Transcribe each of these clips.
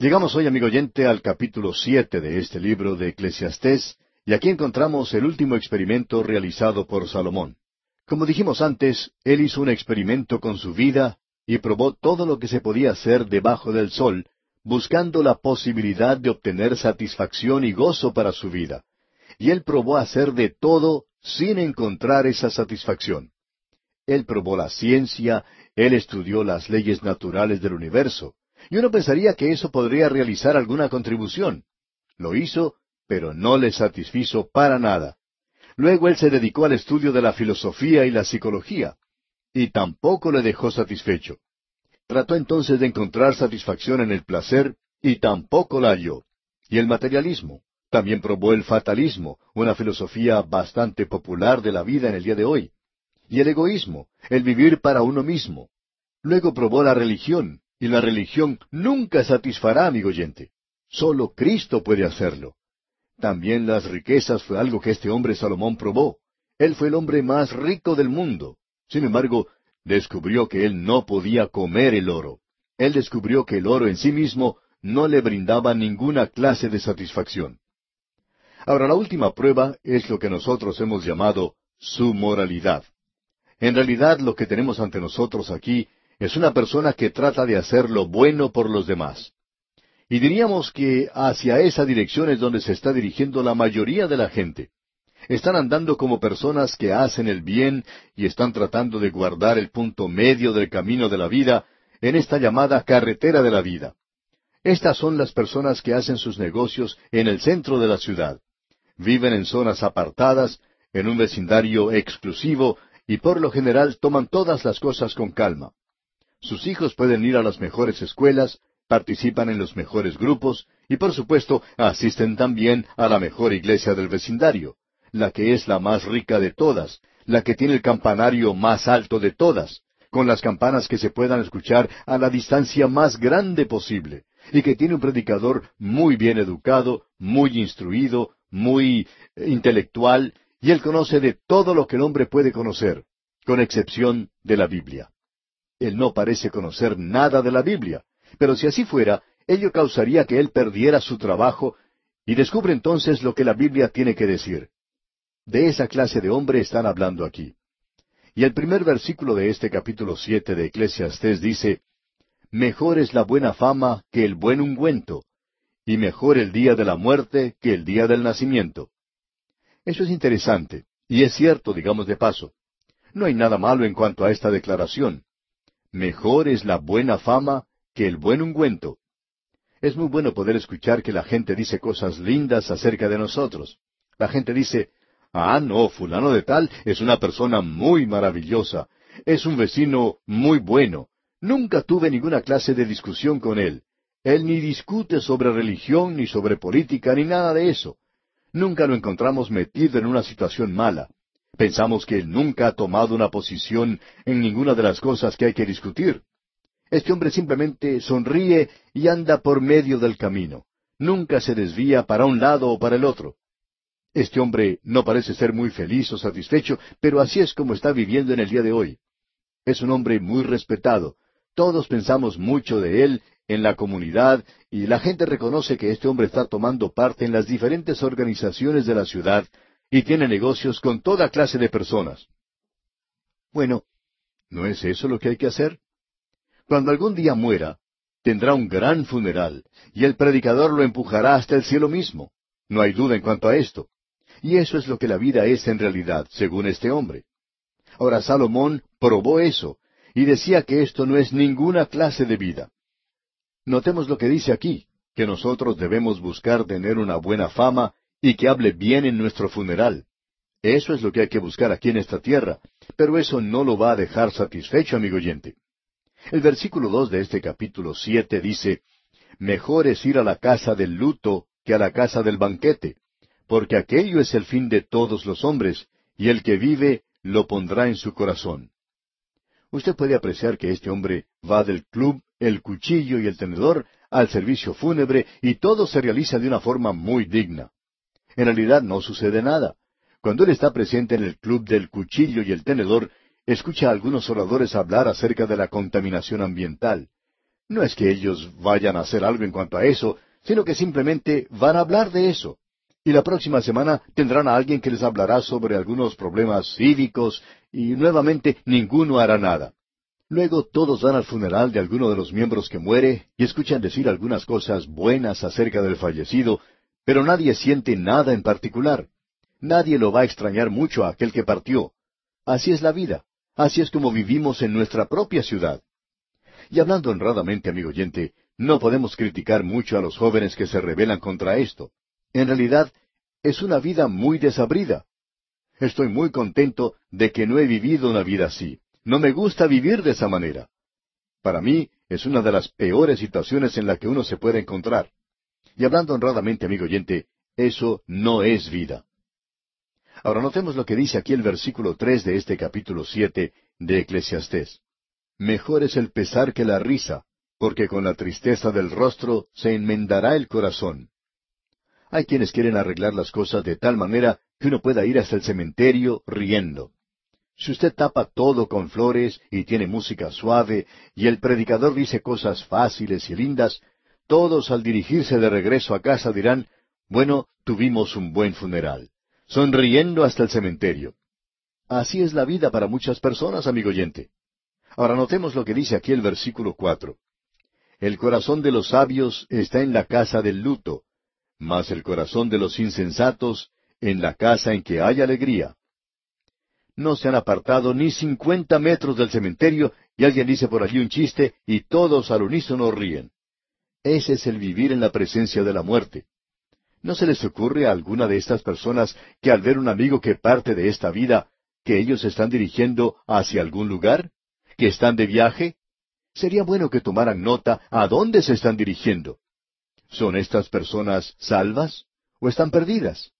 Llegamos hoy, amigo oyente, al capítulo siete de este libro de Eclesiastés, y aquí encontramos el último experimento realizado por Salomón. Como dijimos antes, él hizo un experimento con su vida y probó todo lo que se podía hacer debajo del sol, buscando la posibilidad de obtener satisfacción y gozo para su vida. Y él probó hacer de todo sin encontrar esa satisfacción. Él probó la ciencia, él estudió las leyes naturales del universo, y uno pensaría que eso podría realizar alguna contribución. Lo hizo, pero no le satisfizo para nada. Luego él se dedicó al estudio de la filosofía y la psicología, y tampoco le dejó satisfecho. Trató entonces de encontrar satisfacción en el placer, y tampoco la halló. Y el materialismo. También probó el fatalismo, una filosofía bastante popular de la vida en el día de hoy. Y el egoísmo, el vivir para uno mismo. Luego probó la religión, y la religión nunca satisfará, amigo oyente. Solo Cristo puede hacerlo. También las riquezas fue algo que este hombre Salomón probó. Él fue el hombre más rico del mundo. Sin embargo, descubrió que él no podía comer el oro. Él descubrió que el oro en sí mismo no le brindaba ninguna clase de satisfacción. Ahora, la última prueba es lo que nosotros hemos llamado su moralidad. En realidad, lo que tenemos ante nosotros aquí es una persona que trata de hacer lo bueno por los demás. Y diríamos que hacia esa dirección es donde se está dirigiendo la mayoría de la gente. Están andando como personas que hacen el bien y están tratando de guardar el punto medio del camino de la vida en esta llamada carretera de la vida. Estas son las personas que hacen sus negocios en el centro de la ciudad. Viven en zonas apartadas, en un vecindario exclusivo y por lo general toman todas las cosas con calma. Sus hijos pueden ir a las mejores escuelas, participan en los mejores grupos y por supuesto asisten también a la mejor iglesia del vecindario, la que es la más rica de todas, la que tiene el campanario más alto de todas, con las campanas que se puedan escuchar a la distancia más grande posible, y que tiene un predicador muy bien educado, muy instruido, muy intelectual, y él conoce de todo lo que el hombre puede conocer, con excepción de la Biblia. Él no parece conocer nada de la Biblia, pero si así fuera, ello causaría que él perdiera su trabajo y descubre entonces lo que la Biblia tiene que decir. De esa clase de hombre están hablando aquí. Y el primer versículo de este capítulo siete de Eclesiastés dice, Mejor es la buena fama que el buen ungüento, y mejor el día de la muerte que el día del nacimiento. Eso es interesante, y es cierto, digamos de paso. No hay nada malo en cuanto a esta declaración. Mejor es la buena fama que el buen ungüento. Es muy bueno poder escuchar que la gente dice cosas lindas acerca de nosotros. La gente dice, ah, no, fulano de tal es una persona muy maravillosa, es un vecino muy bueno. Nunca tuve ninguna clase de discusión con él. Él ni discute sobre religión, ni sobre política, ni nada de eso. Nunca lo encontramos metido en una situación mala. Pensamos que él nunca ha tomado una posición en ninguna de las cosas que hay que discutir. Este hombre simplemente sonríe y anda por medio del camino. Nunca se desvía para un lado o para el otro. Este hombre no parece ser muy feliz o satisfecho, pero así es como está viviendo en el día de hoy. Es un hombre muy respetado. Todos pensamos mucho de él en la comunidad y la gente reconoce que este hombre está tomando parte en las diferentes organizaciones de la ciudad y tiene negocios con toda clase de personas. Bueno, ¿no es eso lo que hay que hacer? Cuando algún día muera, tendrá un gran funeral, y el predicador lo empujará hasta el cielo mismo. No hay duda en cuanto a esto. Y eso es lo que la vida es en realidad, según este hombre. Ahora Salomón probó eso, y decía que esto no es ninguna clase de vida. Notemos lo que dice aquí, que nosotros debemos buscar tener una buena fama y que hable bien en nuestro funeral. Eso es lo que hay que buscar aquí en esta tierra, pero eso no lo va a dejar satisfecho, amigo oyente. El versículo dos de este capítulo siete dice, Mejor es ir a la casa del luto que a la casa del banquete, porque aquello es el fin de todos los hombres, y el que vive lo pondrá en su corazón. Usted puede apreciar que este hombre va del club, el cuchillo y el tenedor al servicio fúnebre y todo se realiza de una forma muy digna. En realidad no sucede nada. Cuando él está presente en el club del cuchillo y el tenedor, escucha a algunos oradores hablar acerca de la contaminación ambiental. No es que ellos vayan a hacer algo en cuanto a eso, sino que simplemente van a hablar de eso. Y la próxima semana tendrán a alguien que les hablará sobre algunos problemas cívicos y nuevamente ninguno hará nada. Luego todos van al funeral de alguno de los miembros que muere y escuchan decir algunas cosas buenas acerca del fallecido, pero nadie siente nada en particular. Nadie lo va a extrañar mucho a aquel que partió. Así es la vida. Así es como vivimos en nuestra propia ciudad. Y hablando honradamente, amigo oyente, no podemos criticar mucho a los jóvenes que se rebelan contra esto. En realidad, es una vida muy desabrida. Estoy muy contento de que no he vivido una vida así. No me gusta vivir de esa manera. Para mí es una de las peores situaciones en la que uno se puede encontrar. Y hablando honradamente, amigo oyente, eso no es vida. Ahora notemos lo que dice aquí el versículo tres de este capítulo siete de Eclesiastés. Mejor es el pesar que la risa, porque con la tristeza del rostro se enmendará el corazón. Hay quienes quieren arreglar las cosas de tal manera que uno pueda ir hasta el cementerio riendo. Si usted tapa todo con flores y tiene música suave y el predicador dice cosas fáciles y lindas, todos al dirigirse de regreso a casa dirán, bueno, tuvimos un buen funeral, sonriendo hasta el cementerio. Así es la vida para muchas personas, amigo oyente. Ahora notemos lo que dice aquí el versículo cuatro. El corazón de los sabios está en la casa del luto, mas el corazón de los insensatos en la casa en que hay alegría no se han apartado ni cincuenta metros del cementerio y alguien dice por allí un chiste y todos al unísono ríen. Ese es el vivir en la presencia de la muerte. ¿No se les ocurre a alguna de estas personas que al ver un amigo que parte de esta vida, que ellos están dirigiendo hacia algún lugar? ¿Que están de viaje? Sería bueno que tomaran nota a dónde se están dirigiendo. ¿Son estas personas salvas o están perdidas?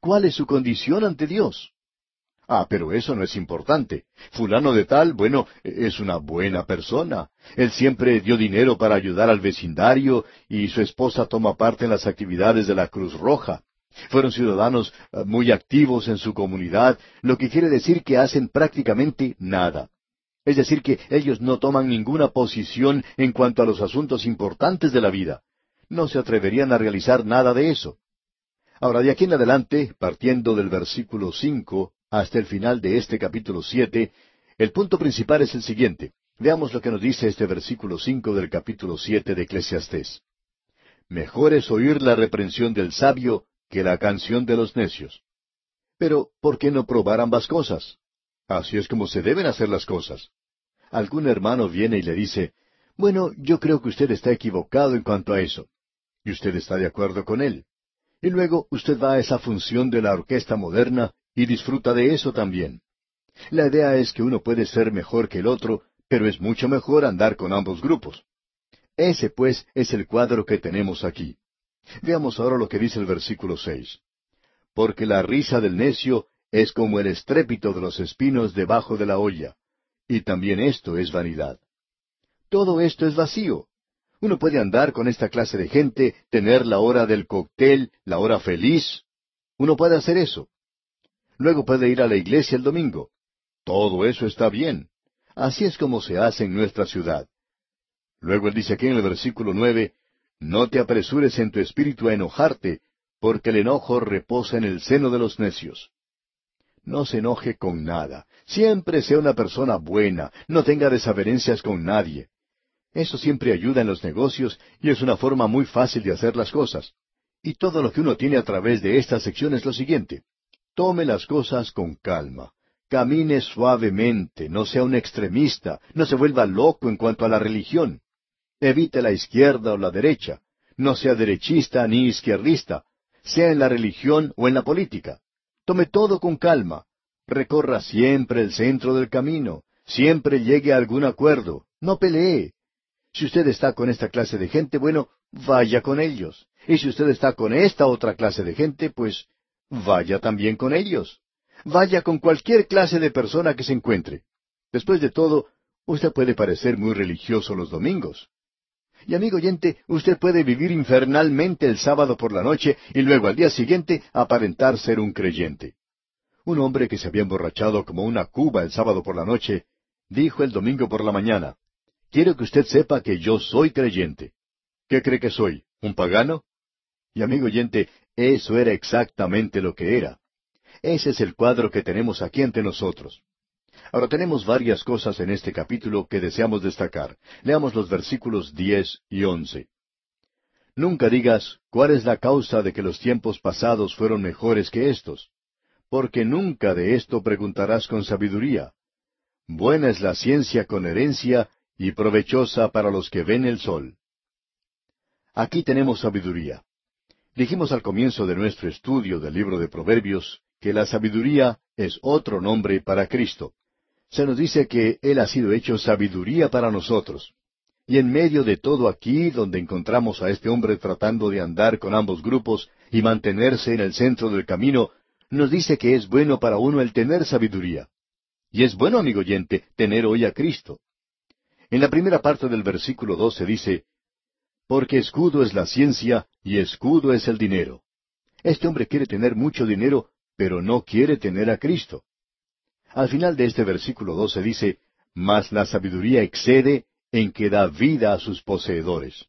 ¿Cuál es su condición ante Dios? Ah, pero eso no es importante. Fulano de tal, bueno, es una buena persona. Él siempre dio dinero para ayudar al vecindario y su esposa toma parte en las actividades de la Cruz Roja. Fueron ciudadanos eh, muy activos en su comunidad, lo que quiere decir que hacen prácticamente nada. Es decir, que ellos no toman ninguna posición en cuanto a los asuntos importantes de la vida. No se atreverían a realizar nada de eso. Ahora, de aquí en adelante, partiendo del versículo cinco, hasta el final de este capítulo siete, el punto principal es el siguiente. Veamos lo que nos dice este versículo cinco del capítulo siete de Eclesiastés. Mejor es oír la reprensión del sabio que la canción de los necios. Pero, ¿por qué no probar ambas cosas? Así es como se deben hacer las cosas. Algún hermano viene y le dice, bueno, yo creo que usted está equivocado en cuanto a eso. Y usted está de acuerdo con él. Y luego usted va a esa función de la orquesta moderna y disfruta de eso también. La idea es que uno puede ser mejor que el otro, pero es mucho mejor andar con ambos grupos. Ese, pues, es el cuadro que tenemos aquí. Veamos ahora lo que dice el versículo seis. Porque la risa del necio es como el estrépito de los espinos debajo de la olla, y también esto es vanidad. Todo esto es vacío. Uno puede andar con esta clase de gente, tener la hora del cóctel, la hora feliz. Uno puede hacer eso. Luego puede ir a la iglesia el domingo. Todo eso está bien. Así es como se hace en nuestra ciudad. Luego él dice aquí en el versículo nueve, No te apresures en tu espíritu a enojarte, porque el enojo reposa en el seno de los necios. No se enoje con nada. Siempre sea una persona buena. No tenga desavenencias con nadie. Eso siempre ayuda en los negocios y es una forma muy fácil de hacer las cosas. Y todo lo que uno tiene a través de esta sección es lo siguiente. Tome las cosas con calma. Camine suavemente, no sea un extremista, no se vuelva loco en cuanto a la religión. Evite la izquierda o la derecha. No sea derechista ni izquierdista, sea en la religión o en la política. Tome todo con calma. Recorra siempre el centro del camino. Siempre llegue a algún acuerdo. No pelee. Si usted está con esta clase de gente, bueno, vaya con ellos. Y si usted está con esta otra clase de gente, pues vaya también con ellos. Vaya con cualquier clase de persona que se encuentre. Después de todo, usted puede parecer muy religioso los domingos. Y amigo oyente, usted puede vivir infernalmente el sábado por la noche y luego al día siguiente aparentar ser un creyente. Un hombre que se había emborrachado como una cuba el sábado por la noche, dijo el domingo por la mañana, quiero que usted sepa que yo soy creyente. ¿Qué cree que soy? ¿Un pagano? Y amigo oyente, eso era exactamente lo que era. Ese es el cuadro que tenemos aquí ante nosotros. Ahora tenemos varias cosas en este capítulo que deseamos destacar. Leamos los versículos diez y once. Nunca digas, ¿cuál es la causa de que los tiempos pasados fueron mejores que estos? Porque nunca de esto preguntarás con sabiduría. Buena es la ciencia con herencia y provechosa para los que ven el sol. Aquí tenemos sabiduría. Dijimos al comienzo de nuestro estudio del libro de Proverbios que la sabiduría es otro nombre para Cristo. Se nos dice que Él ha sido hecho sabiduría para nosotros. Y en medio de todo aquí, donde encontramos a este hombre tratando de andar con ambos grupos y mantenerse en el centro del camino, nos dice que es bueno para uno el tener sabiduría. Y es bueno, amigo oyente, tener hoy a Cristo. En la primera parte del versículo 12 dice, Porque escudo es la ciencia y escudo es el dinero. Este hombre quiere tener mucho dinero, pero no quiere tener a Cristo. Al final de este versículo 12 dice, Mas la sabiduría excede en que da vida a sus poseedores.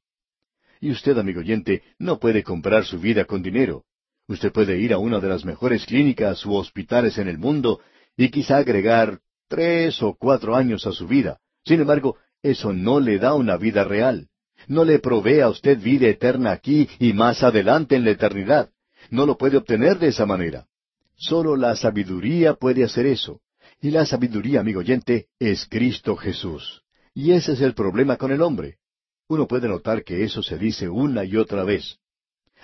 Y usted, amigo oyente, no puede comprar su vida con dinero. Usted puede ir a una de las mejores clínicas u hospitales en el mundo y quizá agregar tres o cuatro años a su vida. Sin embargo, eso no le da una vida real. No le provee a usted vida eterna aquí y más adelante en la eternidad. No lo puede obtener de esa manera. Solo la sabiduría puede hacer eso. Y la sabiduría, amigo oyente, es Cristo Jesús. Y ese es el problema con el hombre. Uno puede notar que eso se dice una y otra vez.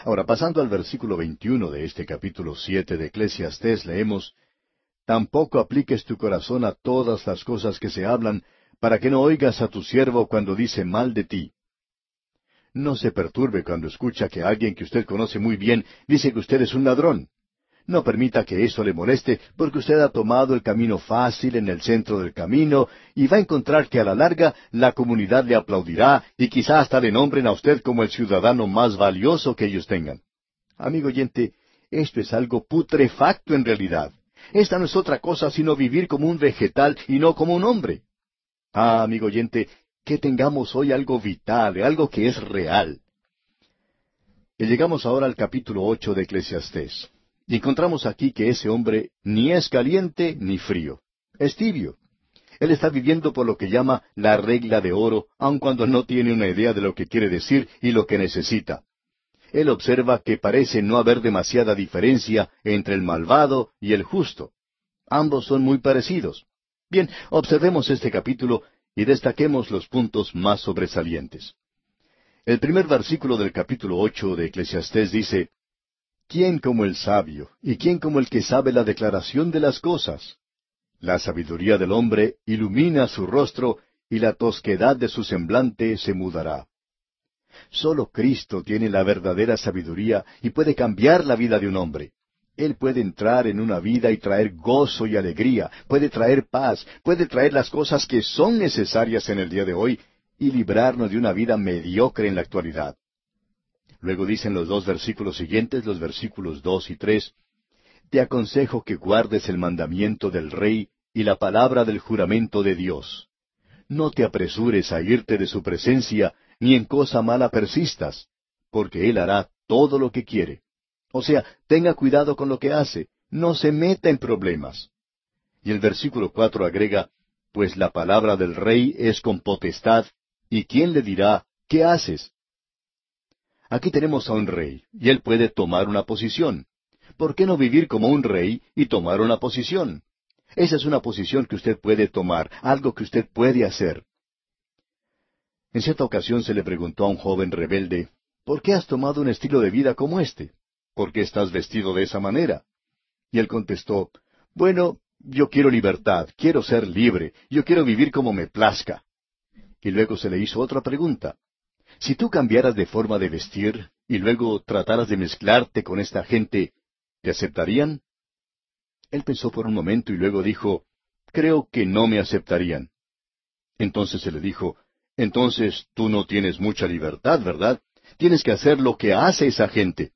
Ahora, pasando al versículo 21 de este capítulo siete de Eclesiastés, leemos, Tampoco apliques tu corazón a todas las cosas que se hablan, para que no oigas a tu siervo cuando dice mal de ti. No se perturbe cuando escucha que alguien que usted conoce muy bien dice que usted es un ladrón. No permita que eso le moleste, porque usted ha tomado el camino fácil en el centro del camino y va a encontrar que a la larga la comunidad le aplaudirá y quizá hasta le nombren a usted como el ciudadano más valioso que ellos tengan. Amigo oyente, esto es algo putrefacto en realidad. Esta no es otra cosa sino vivir como un vegetal y no como un hombre. Ah, amigo oyente, que tengamos hoy algo vital, algo que es real. Y llegamos ahora al capítulo ocho de Eclesiastés. Y encontramos aquí que ese hombre ni es caliente ni frío, es tibio. Él está viviendo por lo que llama la regla de oro, aun cuando no tiene una idea de lo que quiere decir y lo que necesita. Él observa que parece no haber demasiada diferencia entre el malvado y el justo. Ambos son muy parecidos. Bien, observemos este capítulo y destaquemos los puntos más sobresalientes. El primer versículo del capítulo ocho de Eclesiastés dice ¿Quién como el sabio y quién como el que sabe la declaración de las cosas? La sabiduría del hombre ilumina su rostro y la tosquedad de su semblante se mudará. Solo Cristo tiene la verdadera sabiduría y puede cambiar la vida de un hombre. Él puede entrar en una vida y traer gozo y alegría, puede traer paz, puede traer las cosas que son necesarias en el día de hoy y librarnos de una vida mediocre en la actualidad. Luego dicen los dos versículos siguientes, los versículos dos y tres, Te aconsejo que guardes el mandamiento del Rey y la palabra del juramento de Dios. No te apresures a irte de su presencia, ni en cosa mala persistas, porque Él hará todo lo que quiere. O sea, tenga cuidado con lo que hace, no se meta en problemas. Y el versículo cuatro agrega, Pues la palabra del rey es con potestad, y quién le dirá, ¿qué haces? Aquí tenemos a un rey, y él puede tomar una posición. ¿Por qué no vivir como un rey y tomar una posición? Esa es una posición que usted puede tomar, algo que usted puede hacer. En cierta ocasión se le preguntó a un joven rebelde, ¿por qué has tomado un estilo de vida como este? ¿Por qué estás vestido de esa manera? Y él contestó, bueno, yo quiero libertad, quiero ser libre, yo quiero vivir como me plazca. Y luego se le hizo otra pregunta. Si tú cambiaras de forma de vestir y luego trataras de mezclarte con esta gente, ¿te aceptarían? Él pensó por un momento y luego dijo, Creo que no me aceptarían. Entonces se le dijo, Entonces tú no tienes mucha libertad, ¿verdad? Tienes que hacer lo que hace esa gente.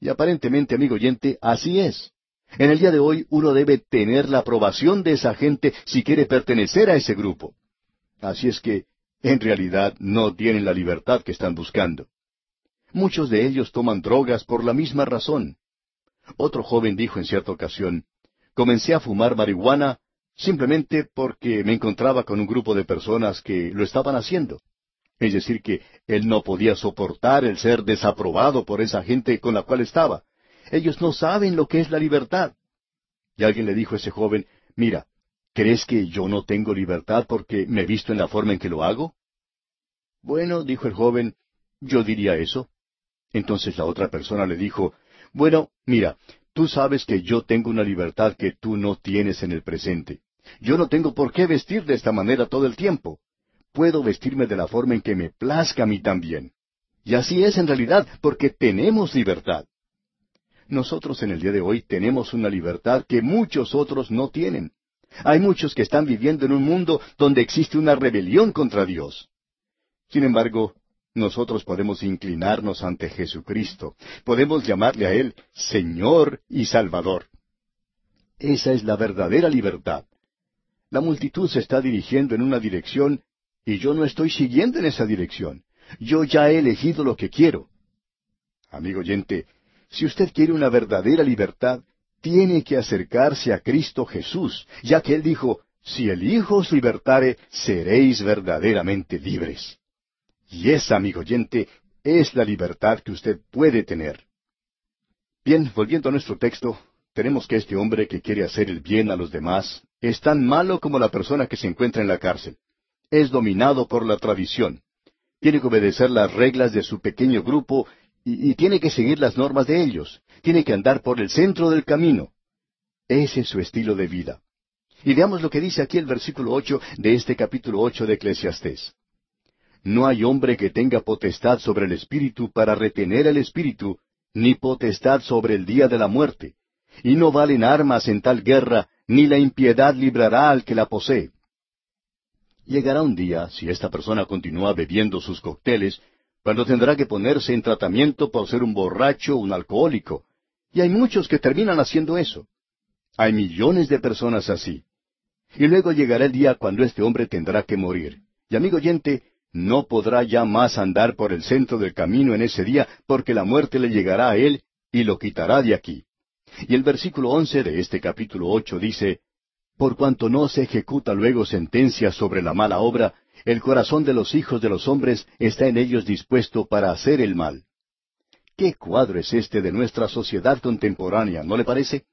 Y aparentemente, amigo oyente, así es. En el día de hoy uno debe tener la aprobación de esa gente si quiere pertenecer a ese grupo. Así es que en realidad no tienen la libertad que están buscando. Muchos de ellos toman drogas por la misma razón. Otro joven dijo en cierta ocasión, comencé a fumar marihuana simplemente porque me encontraba con un grupo de personas que lo estaban haciendo. Es decir, que él no podía soportar el ser desaprobado por esa gente con la cual estaba. Ellos no saben lo que es la libertad. Y alguien le dijo a ese joven, mira, ¿crees que yo no tengo libertad porque me he visto en la forma en que lo hago? Bueno, dijo el joven, yo diría eso. Entonces la otra persona le dijo, bueno, mira, tú sabes que yo tengo una libertad que tú no tienes en el presente. Yo no tengo por qué vestir de esta manera todo el tiempo. Puedo vestirme de la forma en que me plazca a mí también. Y así es en realidad, porque tenemos libertad. Nosotros en el día de hoy tenemos una libertad que muchos otros no tienen. Hay muchos que están viviendo en un mundo donde existe una rebelión contra Dios. Sin embargo, nosotros podemos inclinarnos ante Jesucristo, podemos llamarle a Él Señor y Salvador. Esa es la verdadera libertad. La multitud se está dirigiendo en una dirección y yo no estoy siguiendo en esa dirección. Yo ya he elegido lo que quiero. Amigo oyente, si usted quiere una verdadera libertad, tiene que acercarse a Cristo Jesús, ya que Él dijo, si el Hijo os libertare, seréis verdaderamente libres. Y esa, amigo oyente, es la libertad que usted puede tener. Bien, volviendo a nuestro texto, tenemos que este hombre que quiere hacer el bien a los demás es tan malo como la persona que se encuentra en la cárcel. Es dominado por la tradición. Tiene que obedecer las reglas de su pequeño grupo y, tiene que seguir las normas de ellos. Tiene que andar por el centro del camino. Ese es su estilo de vida. Y veamos lo que dice aquí el versículo ocho de este capítulo ocho de Eclesiastés. No hay hombre que tenga potestad sobre el espíritu para retener el espíritu, ni potestad sobre el día de la muerte y no valen armas en tal guerra, ni la impiedad librará al que la posee. Llegará un día, si esta persona continúa bebiendo sus cócteles, cuando tendrá que ponerse en tratamiento por ser un borracho o un alcohólico. Y hay muchos que terminan haciendo eso. Hay millones de personas así. Y luego llegará el día cuando este hombre tendrá que morir. Y amigo oyente, no podrá ya más andar por el centro del camino en ese día, porque la muerte le llegará a él y lo quitará de aquí. Y el versículo once de este capítulo ocho dice, Por cuanto no se ejecuta luego sentencia sobre la mala obra, el corazón de los hijos de los hombres está en ellos dispuesto para hacer el mal. ¿Qué cuadro es este de nuestra sociedad contemporánea, no le parece?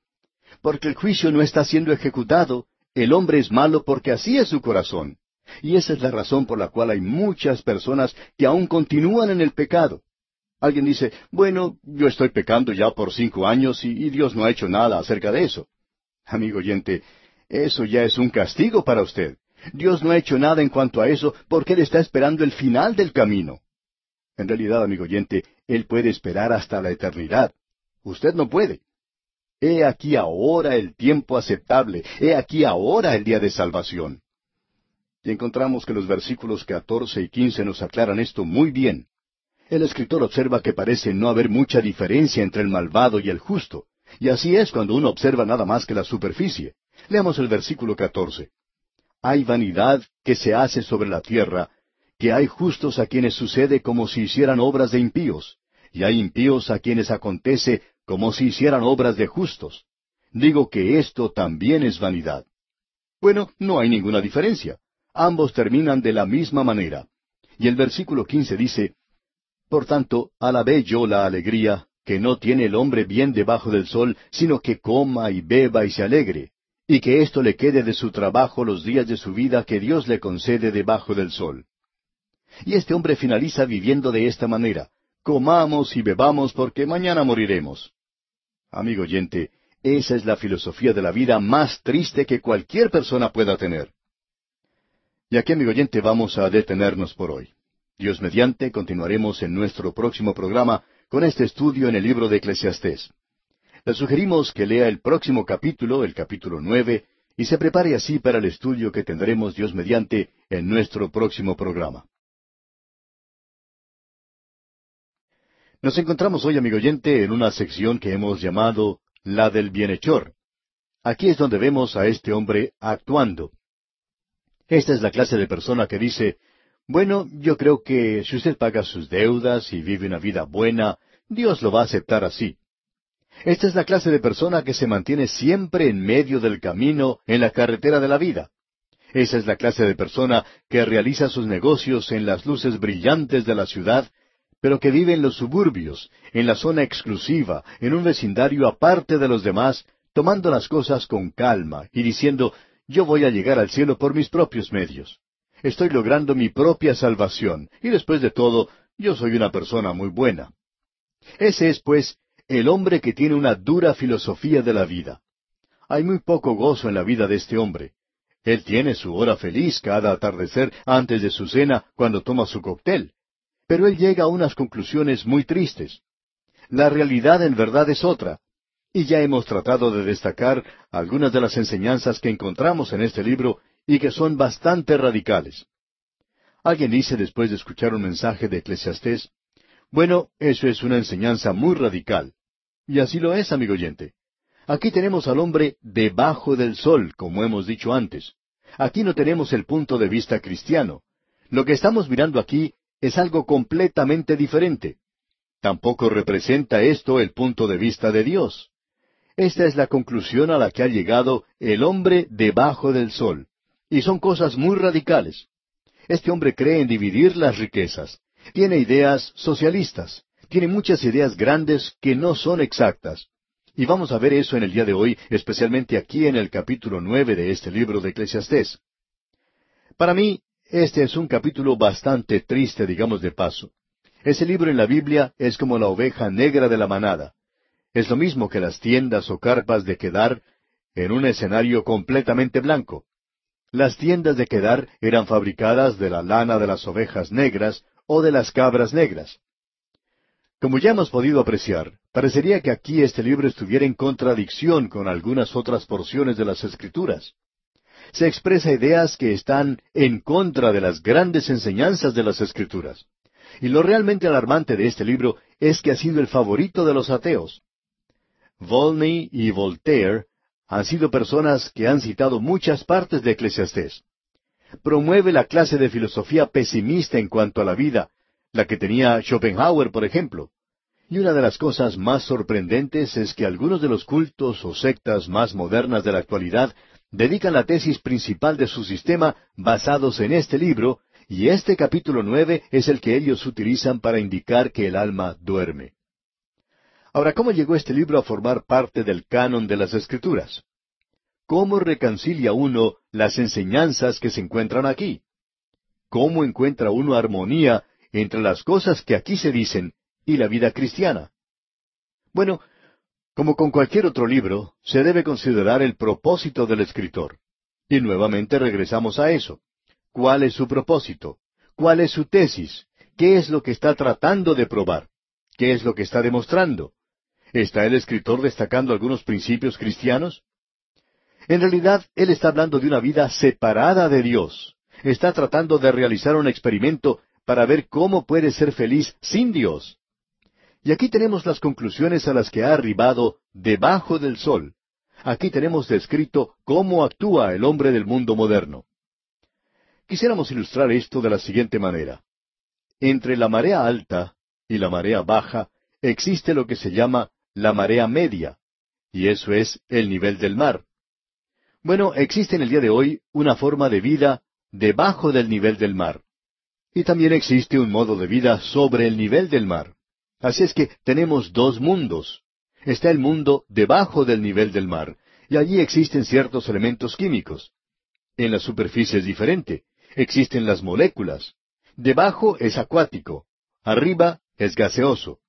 Porque el juicio no está siendo ejecutado, el hombre es malo porque así es su corazón. Y esa es la razón por la cual hay muchas personas que aún continúan en el pecado. Alguien dice, bueno, yo estoy pecando ya por cinco años y, Dios no ha hecho nada acerca de eso. Amigo oyente, eso ya es un castigo para usted. Dios no ha hecho nada en cuanto a eso porque Él está esperando el final del camino. En realidad, amigo oyente, Él puede esperar hasta la eternidad. Usted no puede. He aquí ahora el tiempo aceptable, he aquí ahora el día de salvación. Y encontramos que los versículos catorce y quince nos aclaran esto muy bien. El escritor observa que parece no haber mucha diferencia entre el malvado y el justo, y así es cuando uno observa nada más que la superficie. Leamos el versículo catorce. Hay vanidad que se hace sobre la tierra, que hay justos a quienes sucede como si hicieran obras de impíos, y hay impíos a quienes acontece como si hicieran obras de justos. Digo que esto también es vanidad. Bueno, no hay ninguna diferencia. Ambos terminan de la misma manera. Y el versículo quince dice, por tanto, alabé yo la alegría que no tiene el hombre bien debajo del sol, sino que coma y beba y se alegre, y que esto le quede de su trabajo los días de su vida que Dios le concede debajo del sol. Y este hombre finaliza viviendo de esta manera, comamos y bebamos porque mañana moriremos. Amigo oyente, esa es la filosofía de la vida más triste que cualquier persona pueda tener. Y aquí, amigo oyente, vamos a detenernos por hoy. Dios mediante, continuaremos en nuestro próximo programa con este estudio en el libro de Eclesiastés. Le sugerimos que lea el próximo capítulo, el capítulo nueve, y se prepare así para el estudio que tendremos Dios mediante en nuestro próximo programa. Nos encontramos hoy, amigo oyente, en una sección que hemos llamado la del bienhechor. Aquí es donde vemos a este hombre actuando. Esta es la clase de persona que dice, bueno, yo creo que si usted paga sus deudas y vive una vida buena, Dios lo va a aceptar así. Esta es la clase de persona que se mantiene siempre en medio del camino en la carretera de la vida. Esa es la clase de persona que realiza sus negocios en las luces brillantes de la ciudad, pero que vive en los suburbios, en la zona exclusiva, en un vecindario aparte de los demás, tomando las cosas con calma y diciendo, yo voy a llegar al cielo por mis propios medios. Estoy logrando mi propia salvación, y después de todo, yo soy una persona muy buena. Ese es, pues, el hombre que tiene una dura filosofía de la vida. Hay muy poco gozo en la vida de este hombre. Él tiene su hora feliz cada atardecer antes de su cena cuando toma su cóctel. Pero él llega a unas conclusiones muy tristes. La realidad en verdad es otra. Y ya hemos tratado de destacar algunas de las enseñanzas que encontramos en este libro y que son bastante radicales. Alguien dice después de escuchar un mensaje de Eclesiastés, bueno, eso es una enseñanza muy radical. Y así lo es, amigo oyente. Aquí tenemos al hombre debajo del sol, como hemos dicho antes. Aquí no tenemos el punto de vista cristiano. Lo que estamos mirando aquí es algo completamente diferente. Tampoco representa esto el punto de vista de Dios. Esta es la conclusión a la que ha llegado el hombre debajo del sol. Y son cosas muy radicales. Este hombre cree en dividir las riquezas. Tiene ideas socialistas. Tiene muchas ideas grandes que no son exactas. Y vamos a ver eso en el día de hoy, especialmente aquí en el capítulo nueve de este libro de Eclesiastés. Para mí, este es un capítulo bastante triste, digamos de paso. Ese libro en la Biblia es como la oveja negra de la manada. Es lo mismo que las tiendas o carpas de Kedar en un escenario completamente blanco. Las tiendas de Kedar eran fabricadas de la lana de las ovejas negras o de las cabras negras. Como ya hemos podido apreciar, parecería que aquí este libro estuviera en contradicción con algunas otras porciones de las Escrituras. Se expresa ideas que están en contra de las grandes enseñanzas de las Escrituras. Y lo realmente alarmante de este libro es que ha sido el favorito de los ateos. Volney y Voltaire han sido personas que han citado muchas partes de Eclesiastés. Promueve la clase de filosofía pesimista en cuanto a la vida, la que tenía Schopenhauer, por ejemplo. Y una de las cosas más sorprendentes es que algunos de los cultos o sectas más modernas de la actualidad dedican la tesis principal de su sistema basados en este libro, y este capítulo nueve es el que ellos utilizan para indicar que el alma duerme. Ahora, ¿cómo llegó este libro a formar parte del canon de las Escrituras? ¿Cómo reconcilia uno las enseñanzas que se encuentran aquí? ¿Cómo encuentra uno armonía entre las cosas que aquí se dicen y la vida cristiana? Bueno, como con cualquier otro libro, se debe considerar el propósito del escritor. Y nuevamente regresamos a eso. ¿Cuál es su propósito? ¿Cuál es su tesis? ¿Qué es lo que está tratando de probar? ¿Qué es lo que está demostrando? ¿Está el escritor destacando algunos principios cristianos? En realidad, él está hablando de una vida separada de Dios. Está tratando de realizar un experimento para ver cómo puede ser feliz sin Dios. Y aquí tenemos las conclusiones a las que ha arribado debajo del sol. Aquí tenemos descrito cómo actúa el hombre del mundo moderno. Quisiéramos ilustrar esto de la siguiente manera. Entre la marea alta y la marea baja existe lo que se llama la marea media, y eso es el nivel del mar. Bueno, existe en el día de hoy una forma de vida debajo del nivel del mar. Y también existe un modo de vida sobre el nivel del mar. Así es que tenemos dos mundos. Está el mundo debajo del nivel del mar, y allí existen ciertos elementos químicos. En la superficie es diferente. Existen las moléculas. Debajo es acuático. Arriba es gaseoso.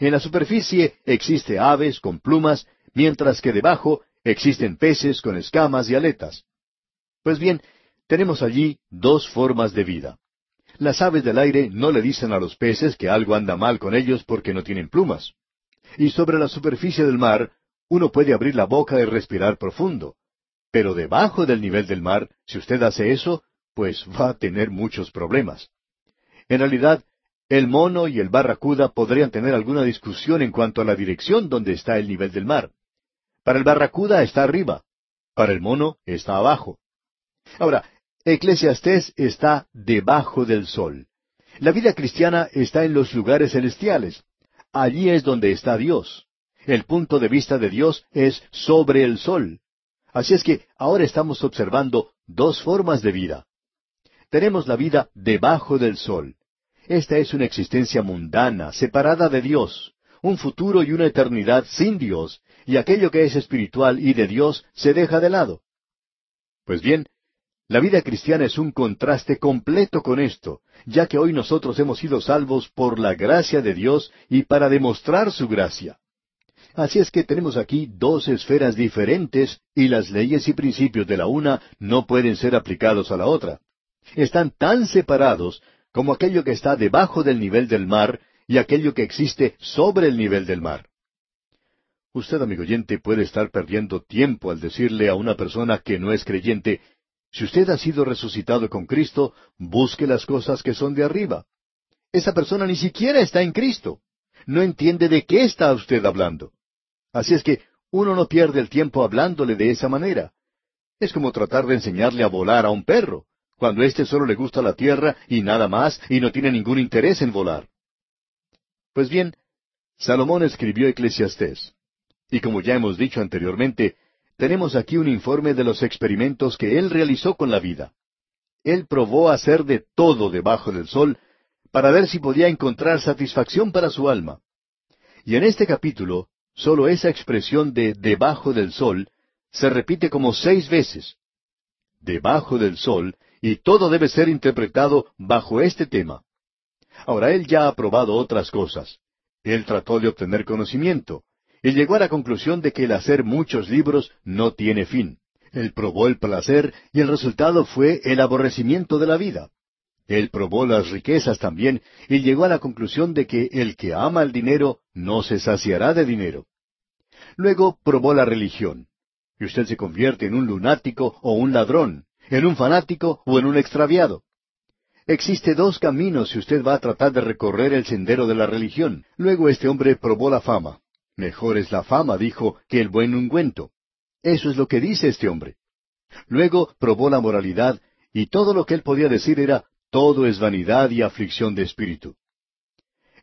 En la superficie existe aves con plumas, mientras que debajo existen peces con escamas y aletas. Pues bien, tenemos allí dos formas de vida. Las aves del aire no le dicen a los peces que algo anda mal con ellos porque no tienen plumas. Y sobre la superficie del mar, uno puede abrir la boca y respirar profundo. Pero debajo del nivel del mar, si usted hace eso, pues va a tener muchos problemas. En realidad, el mono y el barracuda podrían tener alguna discusión en cuanto a la dirección donde está el nivel del mar. Para el barracuda está arriba, para el mono está abajo. Ahora, Eclesiastés está debajo del sol. La vida cristiana está en los lugares celestiales. Allí es donde está Dios. El punto de vista de Dios es sobre el sol. Así es que ahora estamos observando dos formas de vida. Tenemos la vida debajo del sol. Esta es una existencia mundana, separada de Dios, un futuro y una eternidad sin Dios, y aquello que es espiritual y de Dios se deja de lado. Pues bien, la vida cristiana es un contraste completo con esto, ya que hoy nosotros hemos sido salvos por la gracia de Dios y para demostrar su gracia. Así es que tenemos aquí dos esferas diferentes y las leyes y principios de la una no pueden ser aplicados a la otra. Están tan separados como aquello que está debajo del nivel del mar y aquello que existe sobre el nivel del mar. Usted, amigo oyente, puede estar perdiendo tiempo al decirle a una persona que no es creyente, si usted ha sido resucitado con Cristo, busque las cosas que son de arriba. Esa persona ni siquiera está en Cristo. No entiende de qué está usted hablando. Así es que uno no pierde el tiempo hablándole de esa manera. Es como tratar de enseñarle a volar a un perro cuando éste solo le gusta la tierra y nada más y no tiene ningún interés en volar. Pues bien, Salomón escribió Eclesiastés. Y como ya hemos dicho anteriormente, tenemos aquí un informe de los experimentos que él realizó con la vida. Él probó hacer de todo debajo del sol para ver si podía encontrar satisfacción para su alma. Y en este capítulo, solo esa expresión de debajo del sol se repite como seis veces. Debajo del sol y todo debe ser interpretado bajo este tema. Ahora, él ya ha probado otras cosas. Él trató de obtener conocimiento, y llegó a la conclusión de que el hacer muchos libros no tiene fin. Él probó el placer y el resultado fue el aborrecimiento de la vida. Él probó las riquezas también y llegó a la conclusión de que el que ama el dinero no se saciará de dinero. Luego probó la religión. Y usted se convierte en un lunático o un ladrón, en un fanático o en un extraviado. Existe dos caminos si usted va a tratar de recorrer el sendero de la religión. Luego este hombre probó la fama. Mejor es la fama, dijo, que el buen ungüento. Eso es lo que dice este hombre. Luego probó la moralidad, y todo lo que él podía decir era, todo es vanidad y aflicción de espíritu.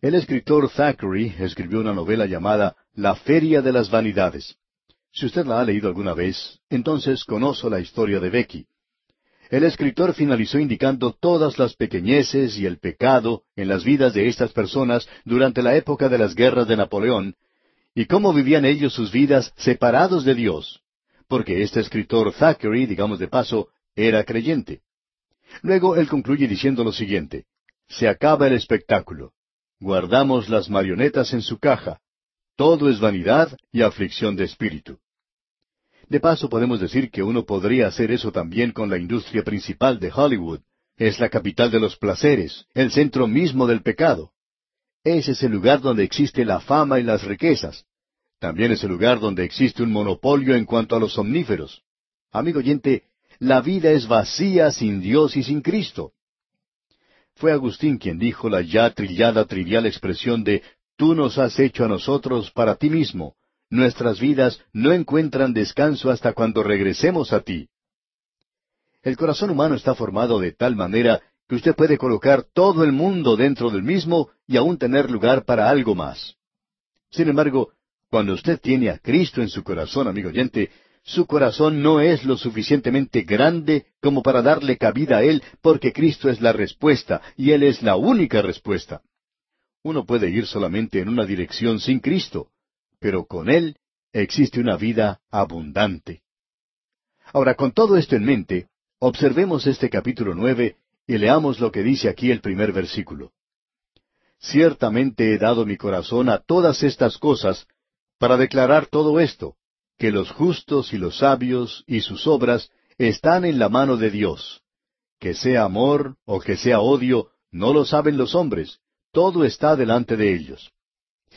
El escritor Thackeray escribió una novela llamada La Feria de las Vanidades. Si usted la ha leído alguna vez, entonces conoce la historia de Becky. El escritor finalizó indicando todas las pequeñeces y el pecado en las vidas de estas personas durante la época de las guerras de Napoleón, y cómo vivían ellos sus vidas separados de Dios, porque este escritor Thackeray, digamos de paso, era creyente. Luego él concluye diciendo lo siguiente, se acaba el espectáculo, guardamos las marionetas en su caja, todo es vanidad y aflicción de espíritu. De paso podemos decir que uno podría hacer eso también con la industria principal de Hollywood. Es la capital de los placeres, el centro mismo del pecado. Ese es el lugar donde existe la fama y las riquezas. También es el lugar donde existe un monopolio en cuanto a los somníferos. Amigo oyente, la vida es vacía sin Dios y sin Cristo. Fue Agustín quien dijo la ya trillada trivial expresión de Tú nos has hecho a nosotros para ti mismo, nuestras vidas no encuentran descanso hasta cuando regresemos a ti. El corazón humano está formado de tal manera que usted puede colocar todo el mundo dentro del mismo y aún tener lugar para algo más. Sin embargo, cuando usted tiene a Cristo en su corazón, amigo oyente, su corazón no es lo suficientemente grande como para darle cabida a Él, porque Cristo es la respuesta y Él es la única respuesta. Uno puede ir solamente en una dirección sin Cristo, pero con Él existe una vida abundante. Ahora, con todo esto en mente, observemos este capítulo nueve y leamos lo que dice aquí el primer versículo. Ciertamente he dado mi corazón a todas estas cosas para declarar todo esto, que los justos y los sabios y sus obras están en la mano de Dios. Que sea amor o que sea odio, no lo saben los hombres, todo está delante de ellos.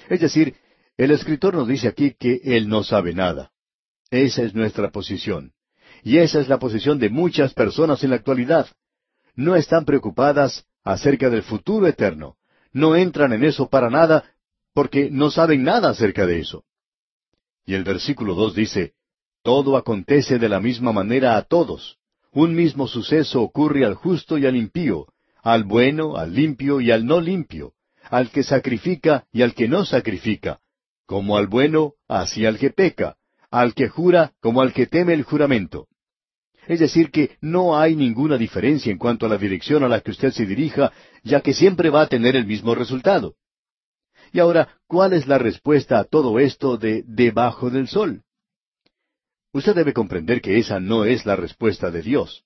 Es decir, el escritor nos dice aquí que Él no sabe nada. Esa es nuestra posición. Y esa es la posición de muchas personas en la actualidad. No están preocupadas acerca del futuro eterno. No entran en eso para nada porque no saben nada acerca de eso. Y el versículo dos dice, Todo acontece de la misma manera a todos. Un mismo suceso ocurre al justo y al impío, al bueno, al limpio y al no limpio, al que sacrifica y al que no sacrifica, como al bueno, así al que peca, al que jura como al que teme el juramento. Es decir, que no hay ninguna diferencia en cuanto a la dirección a la que usted se dirija, ya que siempre va a tener el mismo resultado. Y ahora, ¿cuál es la respuesta a todo esto de debajo del sol? Usted debe comprender que esa no es la respuesta de Dios.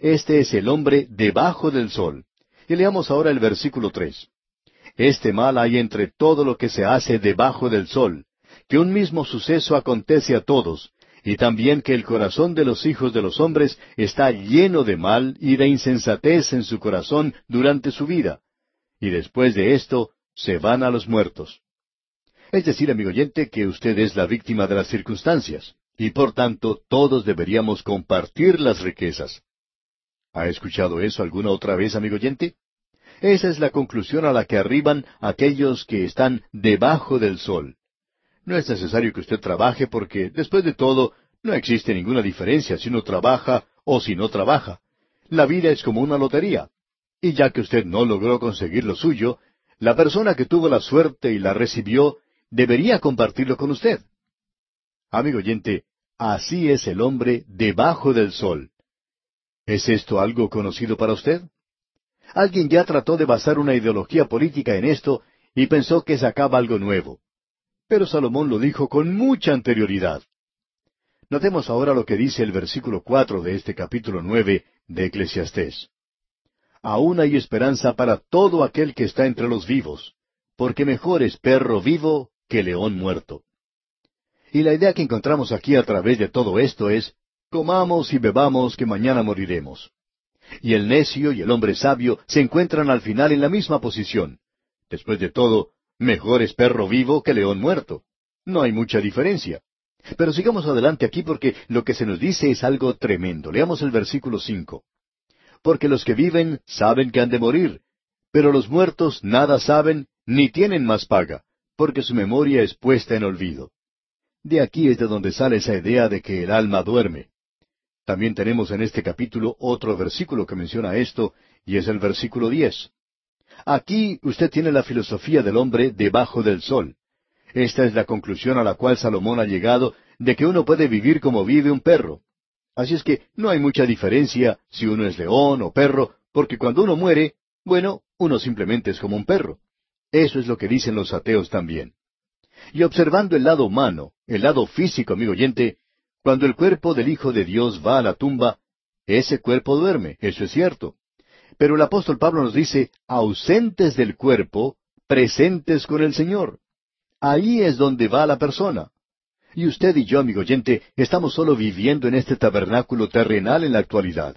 Este es el hombre debajo del sol. Y leamos ahora el versículo tres. Este mal hay entre todo lo que se hace debajo del sol, que un mismo suceso acontece a todos, y también que el corazón de los hijos de los hombres está lleno de mal y de insensatez en su corazón durante su vida, y después de esto se van a los muertos. Es decir, amigo oyente, que usted es la víctima de las circunstancias, y por tanto todos deberíamos compartir las riquezas. ¿Ha escuchado eso alguna otra vez, amigo oyente? Esa es la conclusión a la que arriban aquellos que están debajo del sol. No es necesario que usted trabaje porque, después de todo, no existe ninguna diferencia si uno trabaja o si no trabaja. La vida es como una lotería. Y ya que usted no logró conseguir lo suyo, la persona que tuvo la suerte y la recibió debería compartirlo con usted. Amigo oyente, así es el hombre debajo del sol. ¿Es esto algo conocido para usted? Alguien ya trató de basar una ideología política en esto y pensó que sacaba algo nuevo. Pero Salomón lo dijo con mucha anterioridad. Notemos ahora lo que dice el versículo cuatro de este capítulo nueve de Eclesiastés. Aún hay esperanza para todo aquel que está entre los vivos, porque mejor es perro vivo que león muerto. Y la idea que encontramos aquí a través de todo esto es, comamos y bebamos que mañana moriremos. Y el necio y el hombre sabio se encuentran al final en la misma posición. Después de todo, Mejor es perro vivo que león muerto. No hay mucha diferencia. Pero sigamos adelante aquí porque lo que se nos dice es algo tremendo. Leamos el versículo cinco. Porque los que viven saben que han de morir, pero los muertos nada saben ni tienen más paga, porque su memoria es puesta en olvido. De aquí es de donde sale esa idea de que el alma duerme. También tenemos en este capítulo otro versículo que menciona esto, y es el versículo diez. Aquí usted tiene la filosofía del hombre debajo del sol. Esta es la conclusión a la cual Salomón ha llegado de que uno puede vivir como vive un perro. Así es que no hay mucha diferencia si uno es león o perro, porque cuando uno muere, bueno, uno simplemente es como un perro. Eso es lo que dicen los ateos también. Y observando el lado humano, el lado físico, amigo oyente, cuando el cuerpo del Hijo de Dios va a la tumba, ese cuerpo duerme, eso es cierto. Pero el apóstol Pablo nos dice, ausentes del cuerpo, presentes con el Señor. Ahí es donde va la persona. Y usted y yo, amigo oyente, estamos solo viviendo en este tabernáculo terrenal en la actualidad.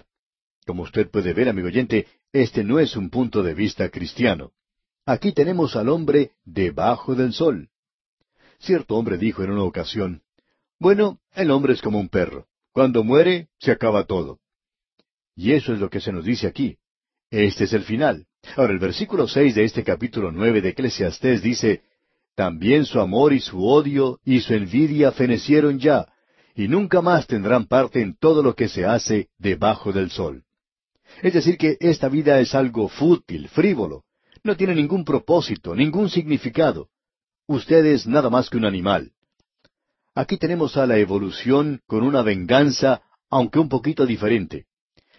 Como usted puede ver, amigo oyente, este no es un punto de vista cristiano. Aquí tenemos al hombre debajo del sol. Cierto hombre dijo en una ocasión, bueno, el hombre es como un perro. Cuando muere, se acaba todo. Y eso es lo que se nos dice aquí. Este es el final. Ahora el versículo seis de este capítulo nueve de Eclesiastés dice, También su amor y su odio y su envidia fenecieron ya, y nunca más tendrán parte en todo lo que se hace debajo del sol. Es decir, que esta vida es algo fútil, frívolo, no tiene ningún propósito, ningún significado. Usted es nada más que un animal. Aquí tenemos a la evolución con una venganza, aunque un poquito diferente.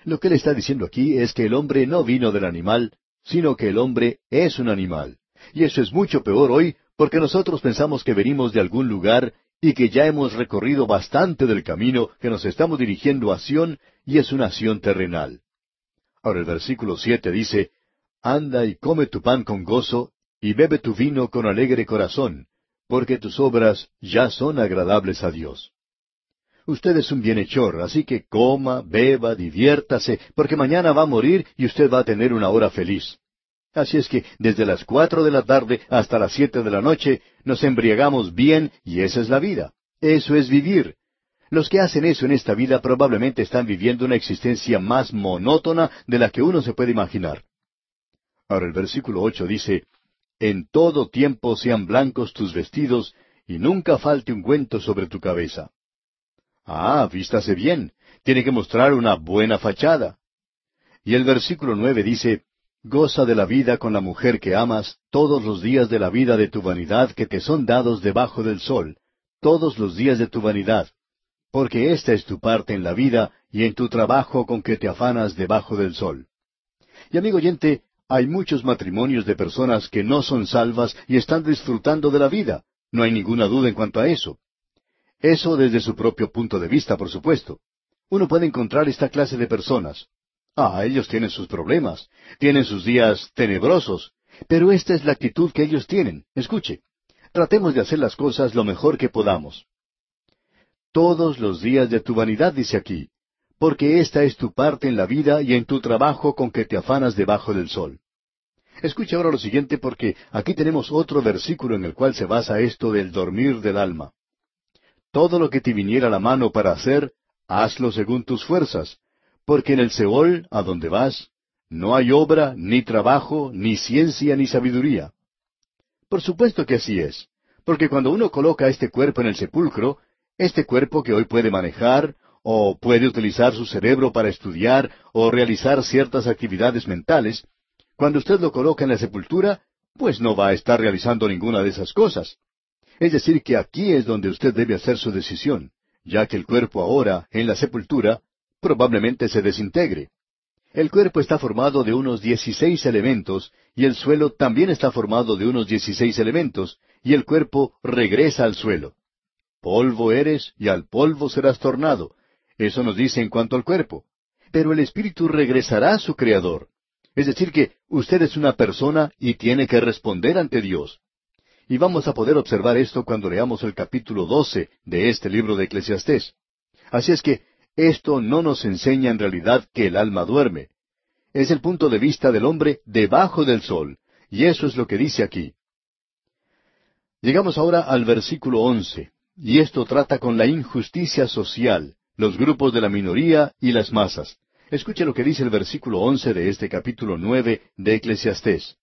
Lo que él está diciendo aquí es que el hombre no vino del animal, sino que el hombre es un animal. Y eso es mucho peor hoy porque nosotros pensamos que venimos de algún lugar y que ya hemos recorrido bastante del camino que nos estamos dirigiendo a Sión y es una Sión terrenal. Ahora el versículo siete dice, Anda y come tu pan con gozo y bebe tu vino con alegre corazón, porque tus obras ya son agradables a Dios. Usted es un bienhechor, así que coma, beba, diviértase, porque mañana va a morir y usted va a tener una hora feliz. Así es que desde las cuatro de la tarde hasta las siete de la noche nos embriagamos bien y esa es la vida. Eso es vivir. Los que hacen eso en esta vida probablemente están viviendo una existencia más monótona de la que uno se puede imaginar. Ahora el versículo ocho dice, En todo tiempo sean blancos tus vestidos, y nunca falte ungüento sobre tu cabeza. Ah, vístase bien. Tiene que mostrar una buena fachada. Y el versículo nueve dice, Goza de la vida con la mujer que amas todos los días de la vida de tu vanidad que te son dados debajo del sol, todos los días de tu vanidad, porque esta es tu parte en la vida y en tu trabajo con que te afanas debajo del sol. Y amigo oyente, hay muchos matrimonios de personas que no son salvas y están disfrutando de la vida. No hay ninguna duda en cuanto a eso. Eso desde su propio punto de vista, por supuesto. Uno puede encontrar esta clase de personas. Ah, ellos tienen sus problemas, tienen sus días tenebrosos, pero esta es la actitud que ellos tienen. Escuche, tratemos de hacer las cosas lo mejor que podamos. Todos los días de tu vanidad, dice aquí, porque esta es tu parte en la vida y en tu trabajo con que te afanas debajo del sol. Escuche ahora lo siguiente porque aquí tenemos otro versículo en el cual se basa esto del dormir del alma. Todo lo que te viniera a la mano para hacer, hazlo según tus fuerzas, porque en el Seol, a donde vas, no hay obra, ni trabajo, ni ciencia, ni sabiduría. Por supuesto que así es, porque cuando uno coloca este cuerpo en el sepulcro, este cuerpo que hoy puede manejar, o puede utilizar su cerebro para estudiar o realizar ciertas actividades mentales, cuando usted lo coloca en la sepultura, pues no va a estar realizando ninguna de esas cosas. Es decir, que aquí es donde usted debe hacer su decisión, ya que el cuerpo ahora, en la sepultura, probablemente se desintegre. El cuerpo está formado de unos dieciséis elementos, y el suelo también está formado de unos dieciséis elementos, y el cuerpo regresa al suelo. Polvo eres, y al polvo serás tornado, eso nos dice en cuanto al cuerpo. Pero el espíritu regresará a su creador. Es decir, que usted es una persona y tiene que responder ante Dios. Y vamos a poder observar esto cuando leamos el capítulo 12 de este libro de Eclesiastés. Así es que esto no nos enseña en realidad que el alma duerme. Es el punto de vista del hombre debajo del sol, y eso es lo que dice aquí. Llegamos ahora al versículo once, y esto trata con la injusticia social, los grupos de la minoría y las masas. Escuche lo que dice el versículo once de este capítulo nueve de Eclesiastés.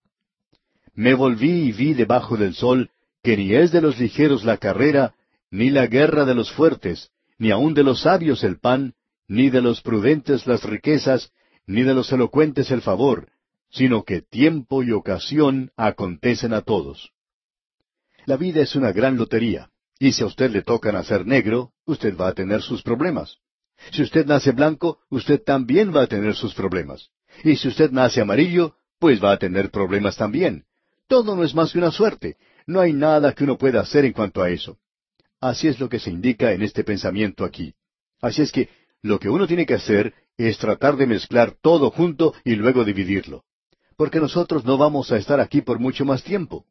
Me volví y vi debajo del sol que ni es de los ligeros la carrera, ni la guerra de los fuertes, ni aun de los sabios el pan, ni de los prudentes las riquezas, ni de los elocuentes el favor, sino que tiempo y ocasión acontecen a todos. La vida es una gran lotería. Y si a usted le toca nacer negro, usted va a tener sus problemas. Si usted nace blanco, usted también va a tener sus problemas. Y si usted nace amarillo, pues va a tener problemas también. Todo no es más que una suerte. No hay nada que uno pueda hacer en cuanto a eso. Así es lo que se indica en este pensamiento aquí. Así es que lo que uno tiene que hacer es tratar de mezclar todo junto y luego dividirlo. Porque nosotros no vamos a estar aquí por mucho más tiempo.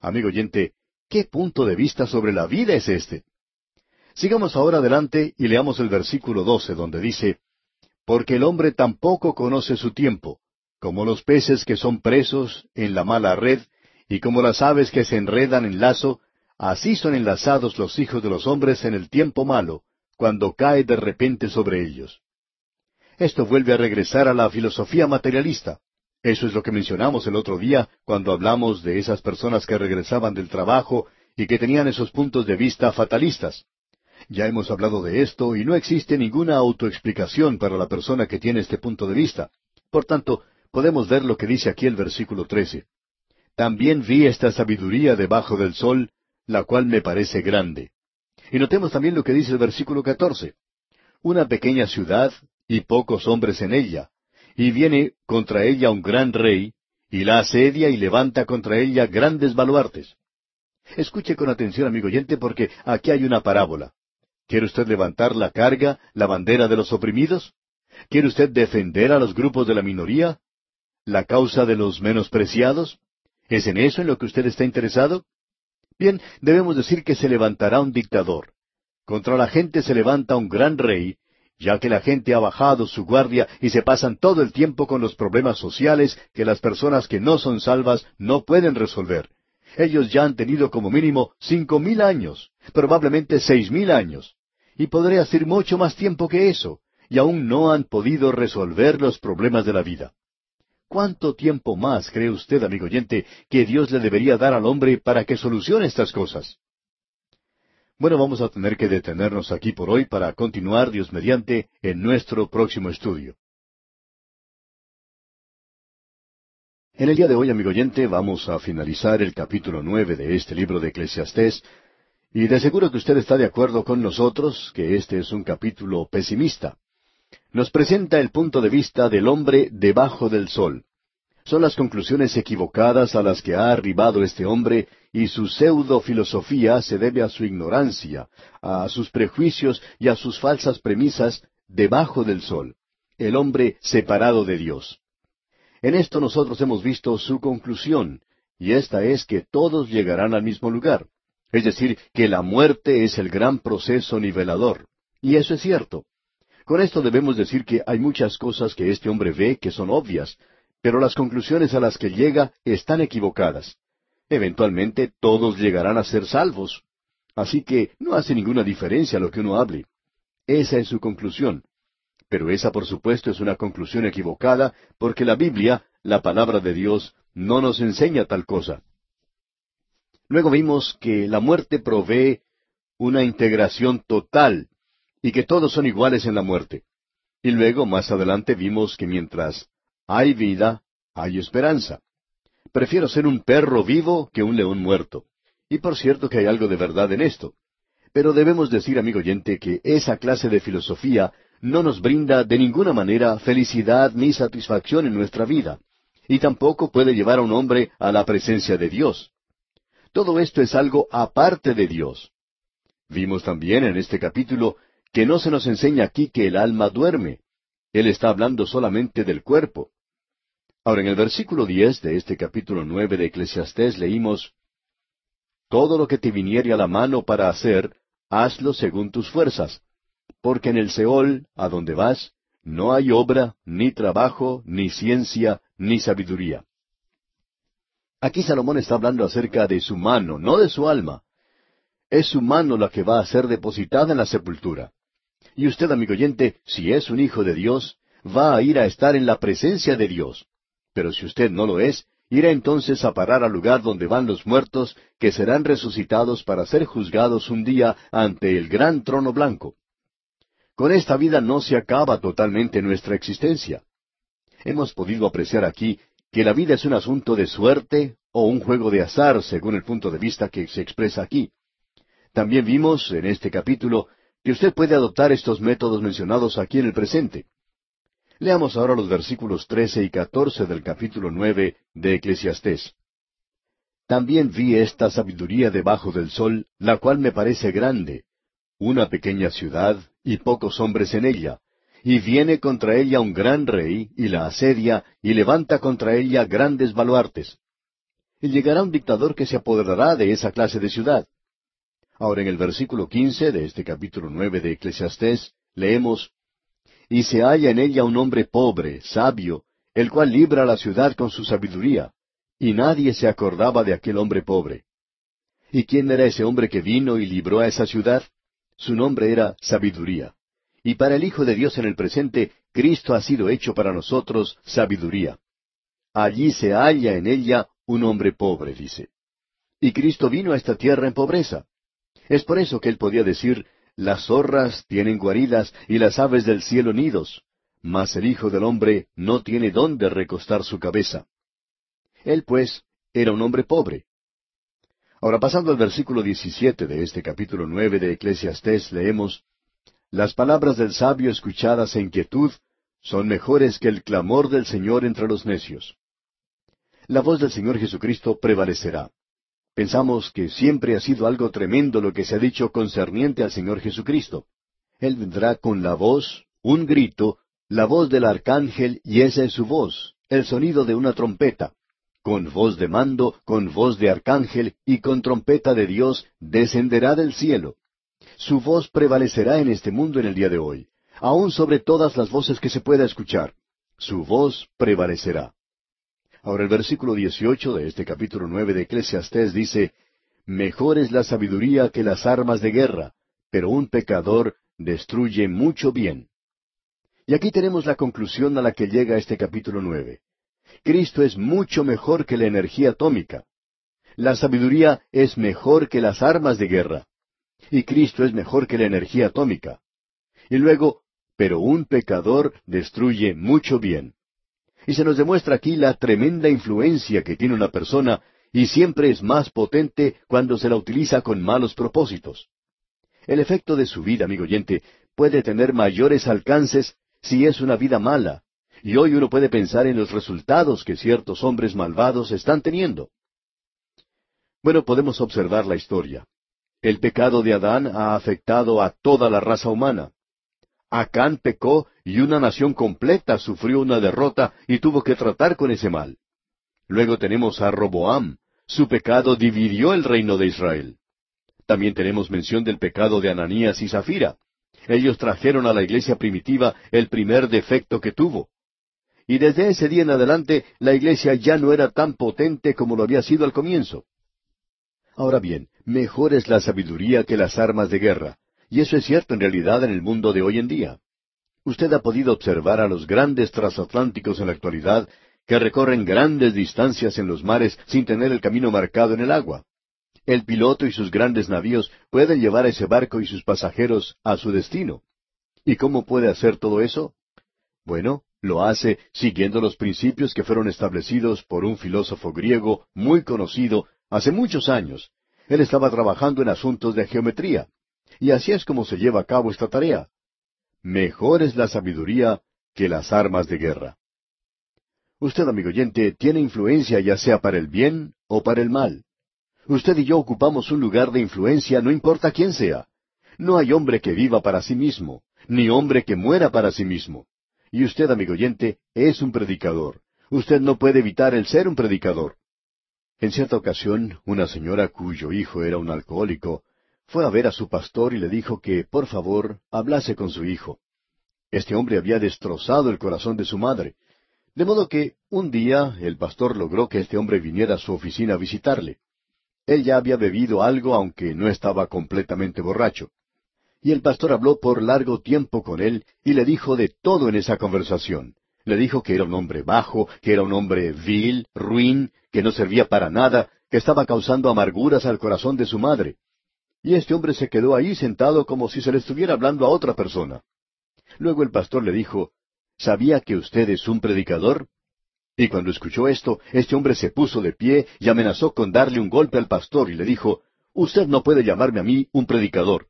Amigo oyente, ¿Qué punto de vista sobre la vida es este? Sigamos ahora adelante y leamos el versículo 12, donde dice, Porque el hombre tampoco conoce su tiempo, como los peces que son presos en la mala red, y como las aves que se enredan en lazo, así son enlazados los hijos de los hombres en el tiempo malo, cuando cae de repente sobre ellos. Esto vuelve a regresar a la filosofía materialista. Eso es lo que mencionamos el otro día cuando hablamos de esas personas que regresaban del trabajo y que tenían esos puntos de vista fatalistas. Ya hemos hablado de esto y no existe ninguna autoexplicación para la persona que tiene este punto de vista. Por tanto, podemos ver lo que dice aquí el versículo 13. También vi esta sabiduría debajo del sol, la cual me parece grande. Y notemos también lo que dice el versículo 14. Una pequeña ciudad y pocos hombres en ella, y viene contra ella un gran rey, y la asedia y levanta contra ella grandes baluartes. Escuche con atención, amigo oyente, porque aquí hay una parábola. ¿Quiere usted levantar la carga, la bandera de los oprimidos? ¿Quiere usted defender a los grupos de la minoría? ¿La causa de los menospreciados? ¿Es en eso en lo que usted está interesado? Bien, debemos decir que se levantará un dictador. Contra la gente se levanta un gran rey, ya que la gente ha bajado su guardia y se pasan todo el tiempo con los problemas sociales que las personas que no son salvas no pueden resolver. Ellos ya han tenido como mínimo cinco mil años, probablemente seis mil años, y podría decir mucho más tiempo que eso, y aún no han podido resolver los problemas de la vida. ¿Cuánto tiempo más cree usted, amigo oyente, que Dios le debería dar al hombre para que solucione estas cosas? Bueno, vamos a tener que detenernos aquí por hoy para continuar, Dios mediante, en nuestro próximo estudio. En el día de hoy, amigo oyente, vamos a finalizar el capítulo nueve de este libro de Eclesiastés, y de seguro que usted está de acuerdo con nosotros que este es un capítulo pesimista. Nos presenta el punto de vista del hombre debajo del sol. Son las conclusiones equivocadas a las que ha arribado este hombre y su pseudo filosofía se debe a su ignorancia, a sus prejuicios y a sus falsas premisas debajo del sol, el hombre separado de Dios. En esto nosotros hemos visto su conclusión, y esta es que todos llegarán al mismo lugar, es decir, que la muerte es el gran proceso nivelador. Y eso es cierto. Con esto debemos decir que hay muchas cosas que este hombre ve que son obvias, pero las conclusiones a las que llega están equivocadas. Eventualmente todos llegarán a ser salvos. Así que no hace ninguna diferencia lo que uno hable. Esa es su conclusión. Pero esa, por supuesto, es una conclusión equivocada, porque la Biblia, la palabra de Dios, no nos enseña tal cosa. Luego vimos que la muerte provee una integración total y que todos son iguales en la muerte. Y luego, más adelante, vimos que mientras hay vida, hay esperanza. Prefiero ser un perro vivo que un león muerto. Y por cierto que hay algo de verdad en esto. Pero debemos decir, amigo oyente, que esa clase de filosofía no nos brinda de ninguna manera felicidad ni satisfacción en nuestra vida, y tampoco puede llevar a un hombre a la presencia de Dios. Todo esto es algo aparte de Dios. Vimos también en este capítulo que no se nos enseña aquí que el alma duerme. Él está hablando solamente del cuerpo. Ahora, en el versículo diez de este capítulo nueve de Eclesiastés leímos Todo lo que te viniere a la mano para hacer, hazlo según tus fuerzas, porque en el Seol, a donde vas, no hay obra, ni trabajo, ni ciencia, ni sabiduría. Aquí Salomón está hablando acerca de su mano, no de su alma. Es su mano la que va a ser depositada en la sepultura. Y usted, amigo oyente, si es un hijo de Dios, va a ir a estar en la presencia de Dios. Pero si usted no lo es, irá entonces a parar al lugar donde van los muertos, que serán resucitados para ser juzgados un día ante el gran trono blanco. Con esta vida no se acaba totalmente nuestra existencia. Hemos podido apreciar aquí que la vida es un asunto de suerte o un juego de azar, según el punto de vista que se expresa aquí. También vimos en este capítulo que usted puede adoptar estos métodos mencionados aquí en el presente. Leamos ahora los versículos trece y catorce del capítulo nueve de Eclesiastés. También vi esta sabiduría debajo del sol, la cual me parece grande, una pequeña ciudad y pocos hombres en ella, y viene contra ella un gran rey, y la asedia, y levanta contra ella grandes baluartes. Y llegará un dictador que se apoderará de esa clase de ciudad. Ahora en el versículo quince de este capítulo nueve de Eclesiastés leemos Y se halla en ella un hombre pobre, sabio, el cual libra la ciudad con su sabiduría, y nadie se acordaba de aquel hombre pobre. ¿Y quién era ese hombre que vino y libró a esa ciudad? Su nombre era sabiduría. Y para el Hijo de Dios en el presente, Cristo ha sido hecho para nosotros sabiduría. Allí se halla en ella un hombre pobre, dice. Y Cristo vino a esta tierra en pobreza. Es por eso que él podía decir, las zorras tienen guaridas y las aves del cielo nidos, mas el Hijo del Hombre no tiene dónde recostar su cabeza. Él, pues, era un hombre pobre. Ahora, pasando al versículo 17 de este capítulo nueve de Eclesiastés, leemos, Las palabras del sabio escuchadas en quietud son mejores que el clamor del Señor entre los necios. La voz del Señor Jesucristo prevalecerá. Pensamos que siempre ha sido algo tremendo lo que se ha dicho concerniente al Señor Jesucristo. Él vendrá con la voz, un grito, la voz del arcángel, y esa es su voz, el sonido de una trompeta. Con voz de mando, con voz de arcángel y con trompeta de Dios, descenderá del cielo. Su voz prevalecerá en este mundo en el día de hoy, aun sobre todas las voces que se pueda escuchar. Su voz prevalecerá. Ahora el versículo 18 de este capítulo nueve de Eclesiastés dice, Mejor es la sabiduría que las armas de guerra, pero un pecador destruye mucho bien. Y aquí tenemos la conclusión a la que llega este capítulo nueve. Cristo es mucho mejor que la energía atómica. La sabiduría es mejor que las armas de guerra. y Cristo es mejor que la energía atómica. Y luego, pero un pecador destruye mucho bien. Y se nos demuestra aquí la tremenda influencia que tiene una persona y siempre es más potente cuando se la utiliza con malos propósitos. El efecto de su vida, amigo oyente, puede tener mayores alcances si es una vida mala, y hoy uno puede pensar en los resultados que ciertos hombres malvados están teniendo. Bueno, podemos observar la historia. El pecado de Adán ha afectado a toda la raza humana. Acán pecó y una nación completa sufrió una derrota y tuvo que tratar con ese mal. Luego tenemos a Roboam. Su pecado dividió el reino de Israel. También tenemos mención del pecado de Ananías y Zafira. Ellos trajeron a la iglesia primitiva el primer defecto que tuvo. Y desde ese día en adelante la iglesia ya no era tan potente como lo había sido al comienzo. Ahora bien, mejor es la sabiduría que las armas de guerra, y eso es cierto en realidad en el mundo de hoy en día. Usted ha podido observar a los grandes transatlánticos en la actualidad que recorren grandes distancias en los mares sin tener el camino marcado en el agua. El piloto y sus grandes navíos pueden llevar a ese barco y sus pasajeros a su destino. ¿Y cómo puede hacer todo eso? Bueno, lo hace siguiendo los principios que fueron establecidos por un filósofo griego muy conocido hace muchos años. Él estaba trabajando en asuntos de geometría. Y así es como se lleva a cabo esta tarea. Mejor es la sabiduría que las armas de guerra. Usted, amigo oyente, tiene influencia ya sea para el bien o para el mal. Usted y yo ocupamos un lugar de influencia no importa quién sea. No hay hombre que viva para sí mismo, ni hombre que muera para sí mismo. Y usted, amigo oyente, es un predicador. Usted no puede evitar el ser un predicador. En cierta ocasión, una señora cuyo hijo era un alcohólico fue a ver a su pastor y le dijo que, por favor, hablase con su hijo. Este hombre había destrozado el corazón de su madre. De modo que, un día, el pastor logró que este hombre viniera a su oficina a visitarle. Él ya había bebido algo, aunque no estaba completamente borracho. Y el pastor habló por largo tiempo con él y le dijo de todo en esa conversación. Le dijo que era un hombre bajo, que era un hombre vil, ruin, que no servía para nada, que estaba causando amarguras al corazón de su madre. Y este hombre se quedó ahí sentado como si se le estuviera hablando a otra persona. Luego el pastor le dijo, ¿Sabía que usted es un predicador? Y cuando escuchó esto, este hombre se puso de pie y amenazó con darle un golpe al pastor y le dijo, Usted no puede llamarme a mí un predicador.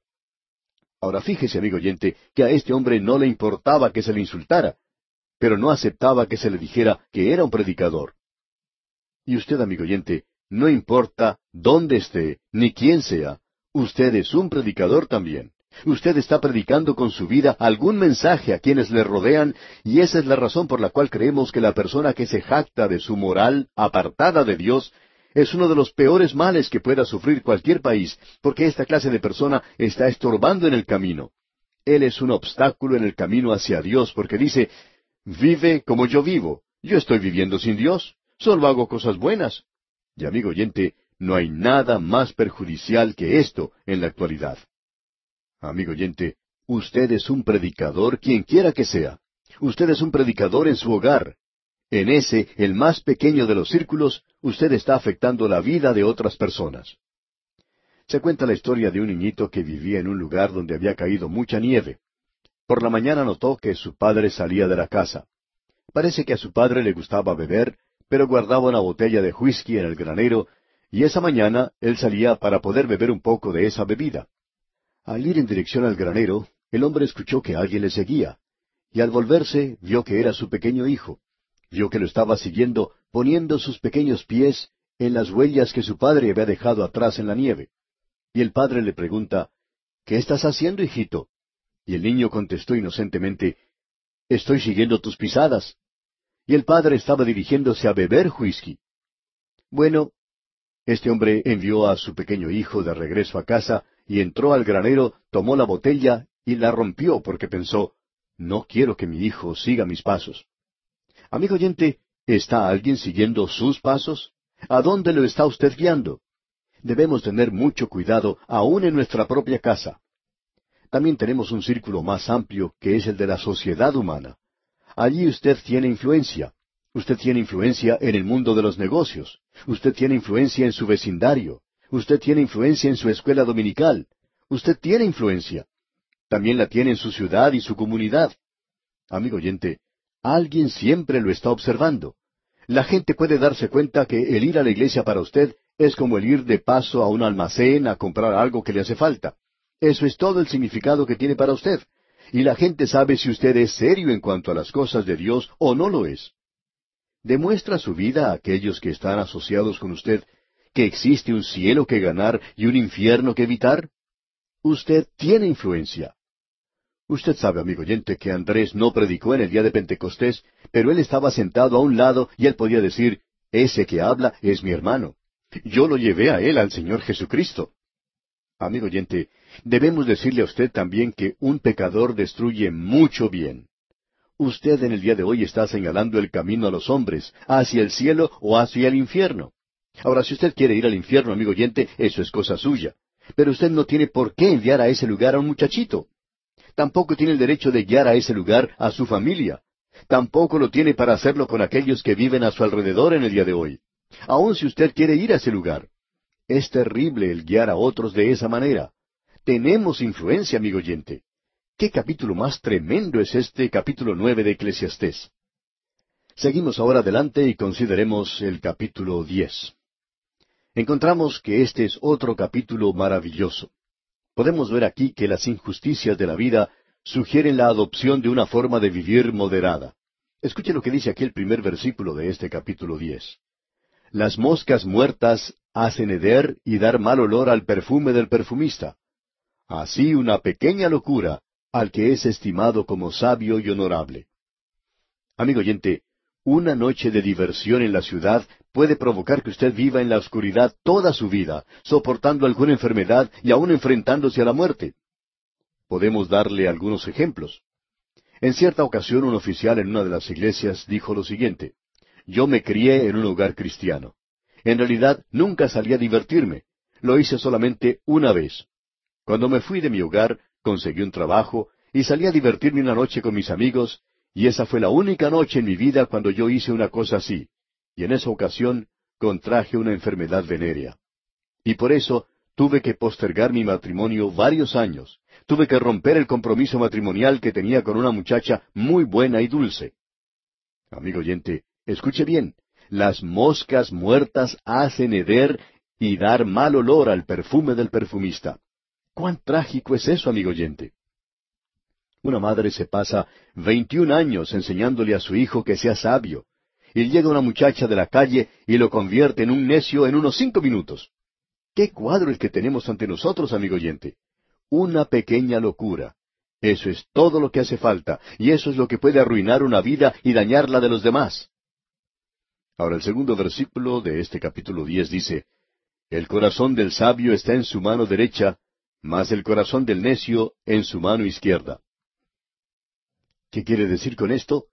Ahora fíjese, amigo oyente, que a este hombre no le importaba que se le insultara, pero no aceptaba que se le dijera que era un predicador. Y usted, amigo oyente, no importa dónde esté, ni quién sea, Usted es un predicador también. Usted está predicando con su vida algún mensaje a quienes le rodean y esa es la razón por la cual creemos que la persona que se jacta de su moral apartada de Dios es uno de los peores males que pueda sufrir cualquier país, porque esta clase de persona está estorbando en el camino. Él es un obstáculo en el camino hacia Dios porque dice, vive como yo vivo. Yo estoy viviendo sin Dios. Solo hago cosas buenas. Y amigo oyente, no hay nada más perjudicial que esto en la actualidad. Amigo oyente, usted es un predicador quien quiera que sea. Usted es un predicador en su hogar. En ese, el más pequeño de los círculos, usted está afectando la vida de otras personas. Se cuenta la historia de un niñito que vivía en un lugar donde había caído mucha nieve. Por la mañana notó que su padre salía de la casa. Parece que a su padre le gustaba beber, pero guardaba una botella de whisky en el granero y esa mañana él salía para poder beber un poco de esa bebida. Al ir en dirección al granero, el hombre escuchó que alguien le seguía, y al volverse vio que era su pequeño hijo. Vio que lo estaba siguiendo, poniendo sus pequeños pies en las huellas que su padre había dejado atrás en la nieve. Y el padre le pregunta, ¿Qué estás haciendo, hijito? Y el niño contestó inocentemente, Estoy siguiendo tus pisadas. Y el padre estaba dirigiéndose a beber whisky. Bueno, este hombre envió a su pequeño hijo de regreso a casa y entró al granero, tomó la botella y la rompió porque pensó, no quiero que mi hijo siga mis pasos. Amigo oyente, ¿está alguien siguiendo sus pasos? ¿A dónde lo está usted guiando? Debemos tener mucho cuidado aún en nuestra propia casa. También tenemos un círculo más amplio que es el de la sociedad humana. Allí usted tiene influencia. Usted tiene influencia en el mundo de los negocios. Usted tiene influencia en su vecindario. Usted tiene influencia en su escuela dominical. Usted tiene influencia. También la tiene en su ciudad y su comunidad. Amigo oyente, alguien siempre lo está observando. La gente puede darse cuenta que el ir a la iglesia para usted es como el ir de paso a un almacén a comprar algo que le hace falta. Eso es todo el significado que tiene para usted. Y la gente sabe si usted es serio en cuanto a las cosas de Dios o no lo es. ¿Demuestra su vida a aquellos que están asociados con usted que existe un cielo que ganar y un infierno que evitar? Usted tiene influencia. Usted sabe, amigo oyente, que Andrés no predicó en el día de Pentecostés, pero él estaba sentado a un lado y él podía decir, ese que habla es mi hermano. Yo lo llevé a él, al Señor Jesucristo. Amigo oyente, debemos decirle a usted también que un pecador destruye mucho bien. Usted en el día de hoy está señalando el camino a los hombres, hacia el cielo o hacia el infierno. Ahora, si usted quiere ir al infierno, amigo oyente, eso es cosa suya. Pero usted no tiene por qué enviar a ese lugar a un muchachito. Tampoco tiene el derecho de guiar a ese lugar a su familia. Tampoco lo tiene para hacerlo con aquellos que viven a su alrededor en el día de hoy. Aun si usted quiere ir a ese lugar. Es terrible el guiar a otros de esa manera. Tenemos influencia, amigo oyente. ¿Qué capítulo más tremendo es este capítulo nueve de Eclesiastés? Seguimos ahora adelante y consideremos el capítulo diez. Encontramos que este es otro capítulo maravilloso. Podemos ver aquí que las injusticias de la vida sugieren la adopción de una forma de vivir moderada. Escuche lo que dice aquí el primer versículo de este capítulo diez. Las moscas muertas hacen heder y dar mal olor al perfume del perfumista. Así una pequeña locura al que es estimado como sabio y honorable. Amigo oyente, una noche de diversión en la ciudad puede provocar que usted viva en la oscuridad toda su vida, soportando alguna enfermedad y aún enfrentándose a la muerte. Podemos darle algunos ejemplos. En cierta ocasión un oficial en una de las iglesias dijo lo siguiente, Yo me crié en un hogar cristiano. En realidad nunca salí a divertirme. Lo hice solamente una vez. Cuando me fui de mi hogar, conseguí un trabajo y salí a divertirme una noche con mis amigos, y esa fue la única noche en mi vida cuando yo hice una cosa así. Y en esa ocasión contraje una enfermedad venérea. Y por eso tuve que postergar mi matrimonio varios años. Tuve que romper el compromiso matrimonial que tenía con una muchacha muy buena y dulce. Amigo oyente, escuche bien. Las moscas muertas hacen heder y dar mal olor al perfume del perfumista. ¿Cuán trágico es eso, amigo oyente? Una madre se pasa veintiún años enseñándole a su hijo que sea sabio, y llega una muchacha de la calle y lo convierte en un necio en unos cinco minutos. ¿Qué cuadro el que tenemos ante nosotros, amigo oyente? Una pequeña locura. Eso es todo lo que hace falta, y eso es lo que puede arruinar una vida y dañar la de los demás. Ahora el segundo versículo de este capítulo diez dice, El corazón del sabio está en su mano derecha, mas el corazón del necio en su mano izquierda. ¿Qué quiere decir con esto?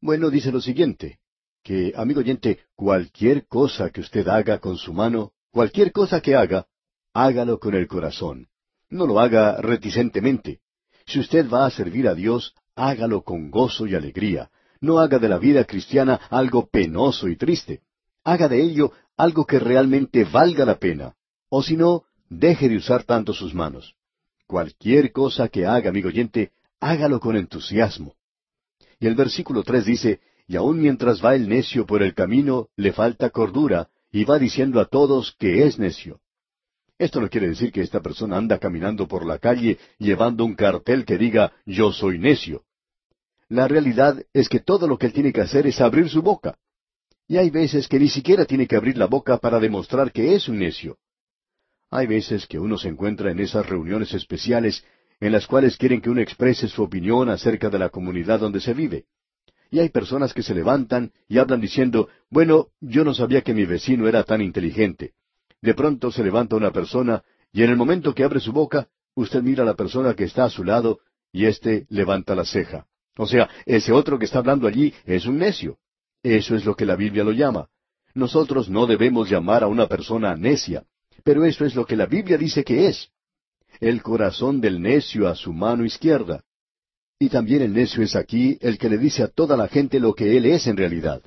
Bueno, dice lo siguiente, que, amigo oyente, cualquier cosa que usted haga con su mano, cualquier cosa que haga, hágalo con el corazón. No lo haga reticentemente. Si usted va a servir a Dios, hágalo con gozo y alegría. No haga de la vida cristiana algo penoso y triste. Haga de ello algo que realmente valga la pena. O si no, deje de usar tanto sus manos. Cualquier cosa que haga, amigo oyente, hágalo con entusiasmo. Y el versículo tres dice, y aun mientras va el necio por el camino, le falta cordura, y va diciendo a todos que es necio. Esto no quiere decir que esta persona anda caminando por la calle llevando un cartel que diga yo soy necio. La realidad es que todo lo que él tiene que hacer es abrir su boca. Y hay veces que ni siquiera tiene que abrir la boca para demostrar que es un necio. Hay veces que uno se encuentra en esas reuniones especiales en las cuales quieren que uno exprese su opinión acerca de la comunidad donde se vive. Y hay personas que se levantan y hablan diciendo, bueno, yo no sabía que mi vecino era tan inteligente. De pronto se levanta una persona y en el momento que abre su boca, usted mira a la persona que está a su lado y éste levanta la ceja. O sea, ese otro que está hablando allí es un necio. Eso es lo que la Biblia lo llama. Nosotros no debemos llamar a una persona necia, pero eso es lo que la Biblia dice que es el corazón del necio a su mano izquierda. Y también el necio es aquí el que le dice a toda la gente lo que él es en realidad.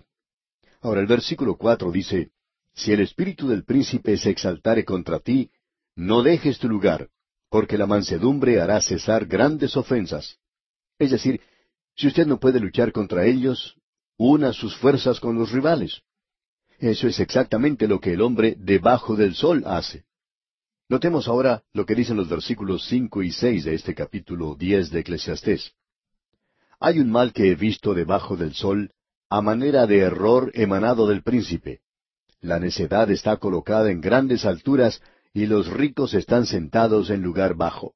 Ahora el versículo cuatro dice, Si el espíritu del príncipe se exaltare contra ti, no dejes tu lugar, porque la mansedumbre hará cesar grandes ofensas. Es decir, si usted no puede luchar contra ellos, una sus fuerzas con los rivales. Eso es exactamente lo que el hombre debajo del sol hace. Notemos ahora lo que dicen los versículos cinco y seis de este capítulo diez de Eclesiastés. Hay un mal que he visto debajo del sol, a manera de error emanado del príncipe. La necedad está colocada en grandes alturas y los ricos están sentados en lugar bajo.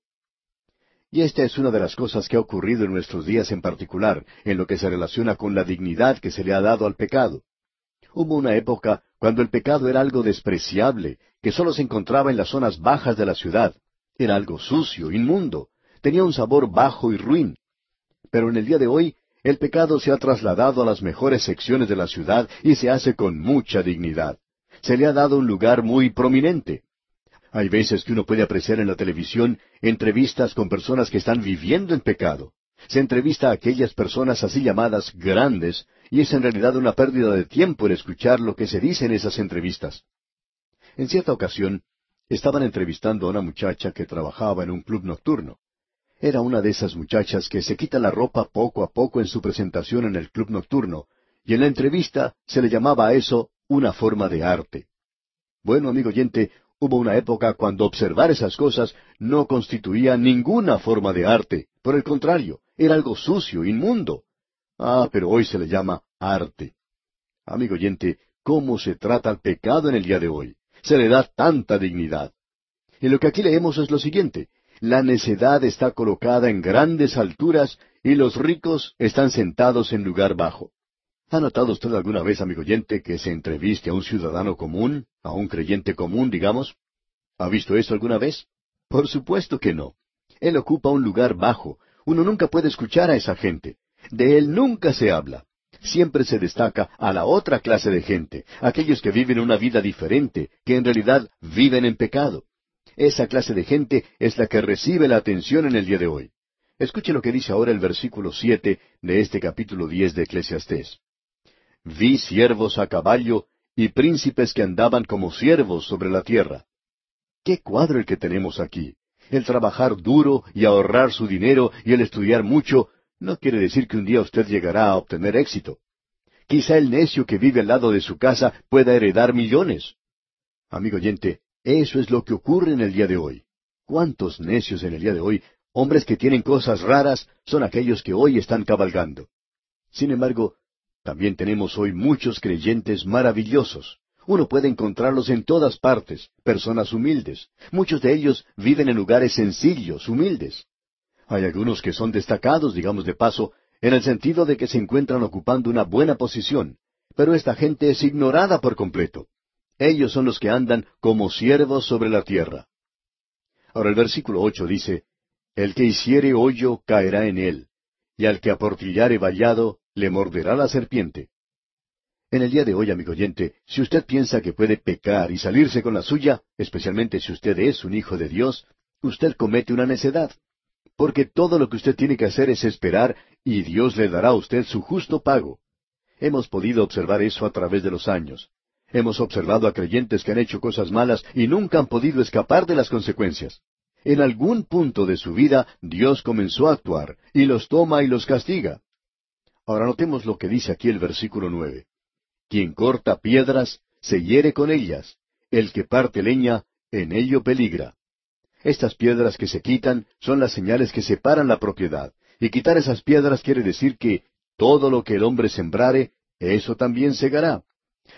Y esta es una de las cosas que ha ocurrido en nuestros días en particular, en lo que se relaciona con la dignidad que se le ha dado al pecado. Hubo una época cuando el pecado era algo despreciable, que sólo se encontraba en las zonas bajas de la ciudad. Era algo sucio, inmundo, tenía un sabor bajo y ruin. Pero en el día de hoy, el pecado se ha trasladado a las mejores secciones de la ciudad y se hace con mucha dignidad. Se le ha dado un lugar muy prominente. Hay veces que uno puede apreciar en la televisión entrevistas con personas que están viviendo en pecado. Se entrevista a aquellas personas así llamadas grandes, y es en realidad una pérdida de tiempo el escuchar lo que se dice en esas entrevistas. En cierta ocasión, estaban entrevistando a una muchacha que trabajaba en un club nocturno. Era una de esas muchachas que se quita la ropa poco a poco en su presentación en el club nocturno, y en la entrevista se le llamaba a eso una forma de arte. Bueno, amigo oyente, Hubo una época cuando observar esas cosas no constituía ninguna forma de arte. Por el contrario, era algo sucio, inmundo. Ah, pero hoy se le llama arte. Amigo oyente, ¿cómo se trata el pecado en el día de hoy? Se le da tanta dignidad. Y lo que aquí leemos es lo siguiente. La necedad está colocada en grandes alturas y los ricos están sentados en lugar bajo. ¿Ha notado usted alguna vez, amigo oyente, que se entreviste a un ciudadano común, a un creyente común, digamos? ¿Ha visto eso alguna vez? Por supuesto que no. Él ocupa un lugar bajo. Uno nunca puede escuchar a esa gente. De él nunca se habla. Siempre se destaca a la otra clase de gente, aquellos que viven una vida diferente, que en realidad viven en pecado. Esa clase de gente es la que recibe la atención en el día de hoy. Escuche lo que dice ahora el versículo siete de este capítulo diez de Eclesiastés. Vi siervos a caballo y príncipes que andaban como siervos sobre la tierra. ¿Qué cuadro el que tenemos aquí? El trabajar duro y ahorrar su dinero y el estudiar mucho no quiere decir que un día usted llegará a obtener éxito. Quizá el necio que vive al lado de su casa pueda heredar millones. Amigo oyente, eso es lo que ocurre en el día de hoy. ¿Cuántos necios en el día de hoy, hombres que tienen cosas raras, son aquellos que hoy están cabalgando? Sin embargo, también tenemos hoy muchos creyentes maravillosos. Uno puede encontrarlos en todas partes, personas humildes. Muchos de ellos viven en lugares sencillos, humildes. Hay algunos que son destacados, digamos de paso, en el sentido de que se encuentran ocupando una buena posición, pero esta gente es ignorada por completo. Ellos son los que andan como siervos sobre la tierra. Ahora el versículo ocho dice, El que hiciere hoyo caerá en él, y al que aportillare vallado le morderá la serpiente. En el día de hoy, amigo oyente, si usted piensa que puede pecar y salirse con la suya, especialmente si usted es un hijo de Dios, usted comete una necedad. Porque todo lo que usted tiene que hacer es esperar y Dios le dará a usted su justo pago. Hemos podido observar eso a través de los años. Hemos observado a creyentes que han hecho cosas malas y nunca han podido escapar de las consecuencias. En algún punto de su vida Dios comenzó a actuar y los toma y los castiga. Ahora notemos lo que dice aquí el versículo nueve. Quien corta piedras, se hiere con ellas. El que parte leña, en ello peligra. Estas piedras que se quitan son las señales que separan la propiedad. Y quitar esas piedras quiere decir que todo lo que el hombre sembrare, eso también segará.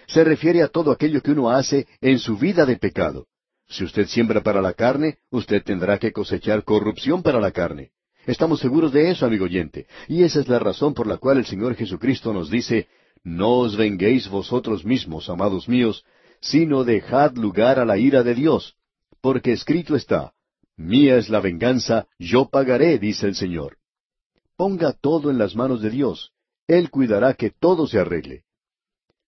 Se refiere a todo aquello que uno hace en su vida de pecado. Si usted siembra para la carne, usted tendrá que cosechar corrupción para la carne. Estamos seguros de eso, amigo oyente. Y esa es la razón por la cual el Señor Jesucristo nos dice, no os venguéis vosotros mismos, amados míos, sino dejad lugar a la ira de Dios, porque escrito está, Mía es la venganza, yo pagaré, dice el Señor. Ponga todo en las manos de Dios, Él cuidará que todo se arregle.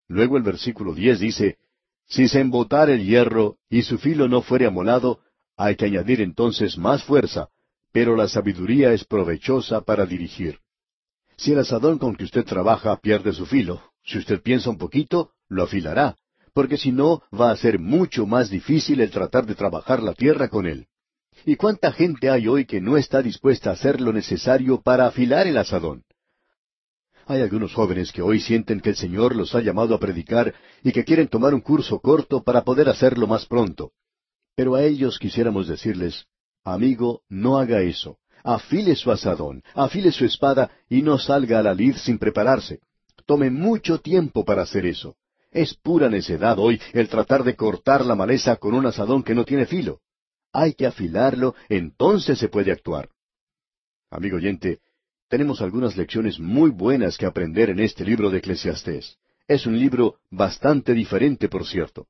Luego el versículo diez dice, Si se embotare el hierro y su filo no fuere amolado, hay que añadir entonces más fuerza, pero la sabiduría es provechosa para dirigir. Si el asadón con que usted trabaja pierde su filo, si usted piensa un poquito, lo afilará, porque si no, va a ser mucho más difícil el tratar de trabajar la tierra con él. ¿Y cuánta gente hay hoy que no está dispuesta a hacer lo necesario para afilar el asadón? Hay algunos jóvenes que hoy sienten que el Señor los ha llamado a predicar y que quieren tomar un curso corto para poder hacerlo más pronto. Pero a ellos quisiéramos decirles, amigo, no haga eso. Afile su asadón, afile su espada y no salga a la lid sin prepararse. Tome mucho tiempo para hacer eso. Es pura necedad hoy el tratar de cortar la maleza con un asadón que no tiene filo. Hay que afilarlo, entonces se puede actuar. Amigo oyente, tenemos algunas lecciones muy buenas que aprender en este libro de Eclesiastés. Es un libro bastante diferente, por cierto.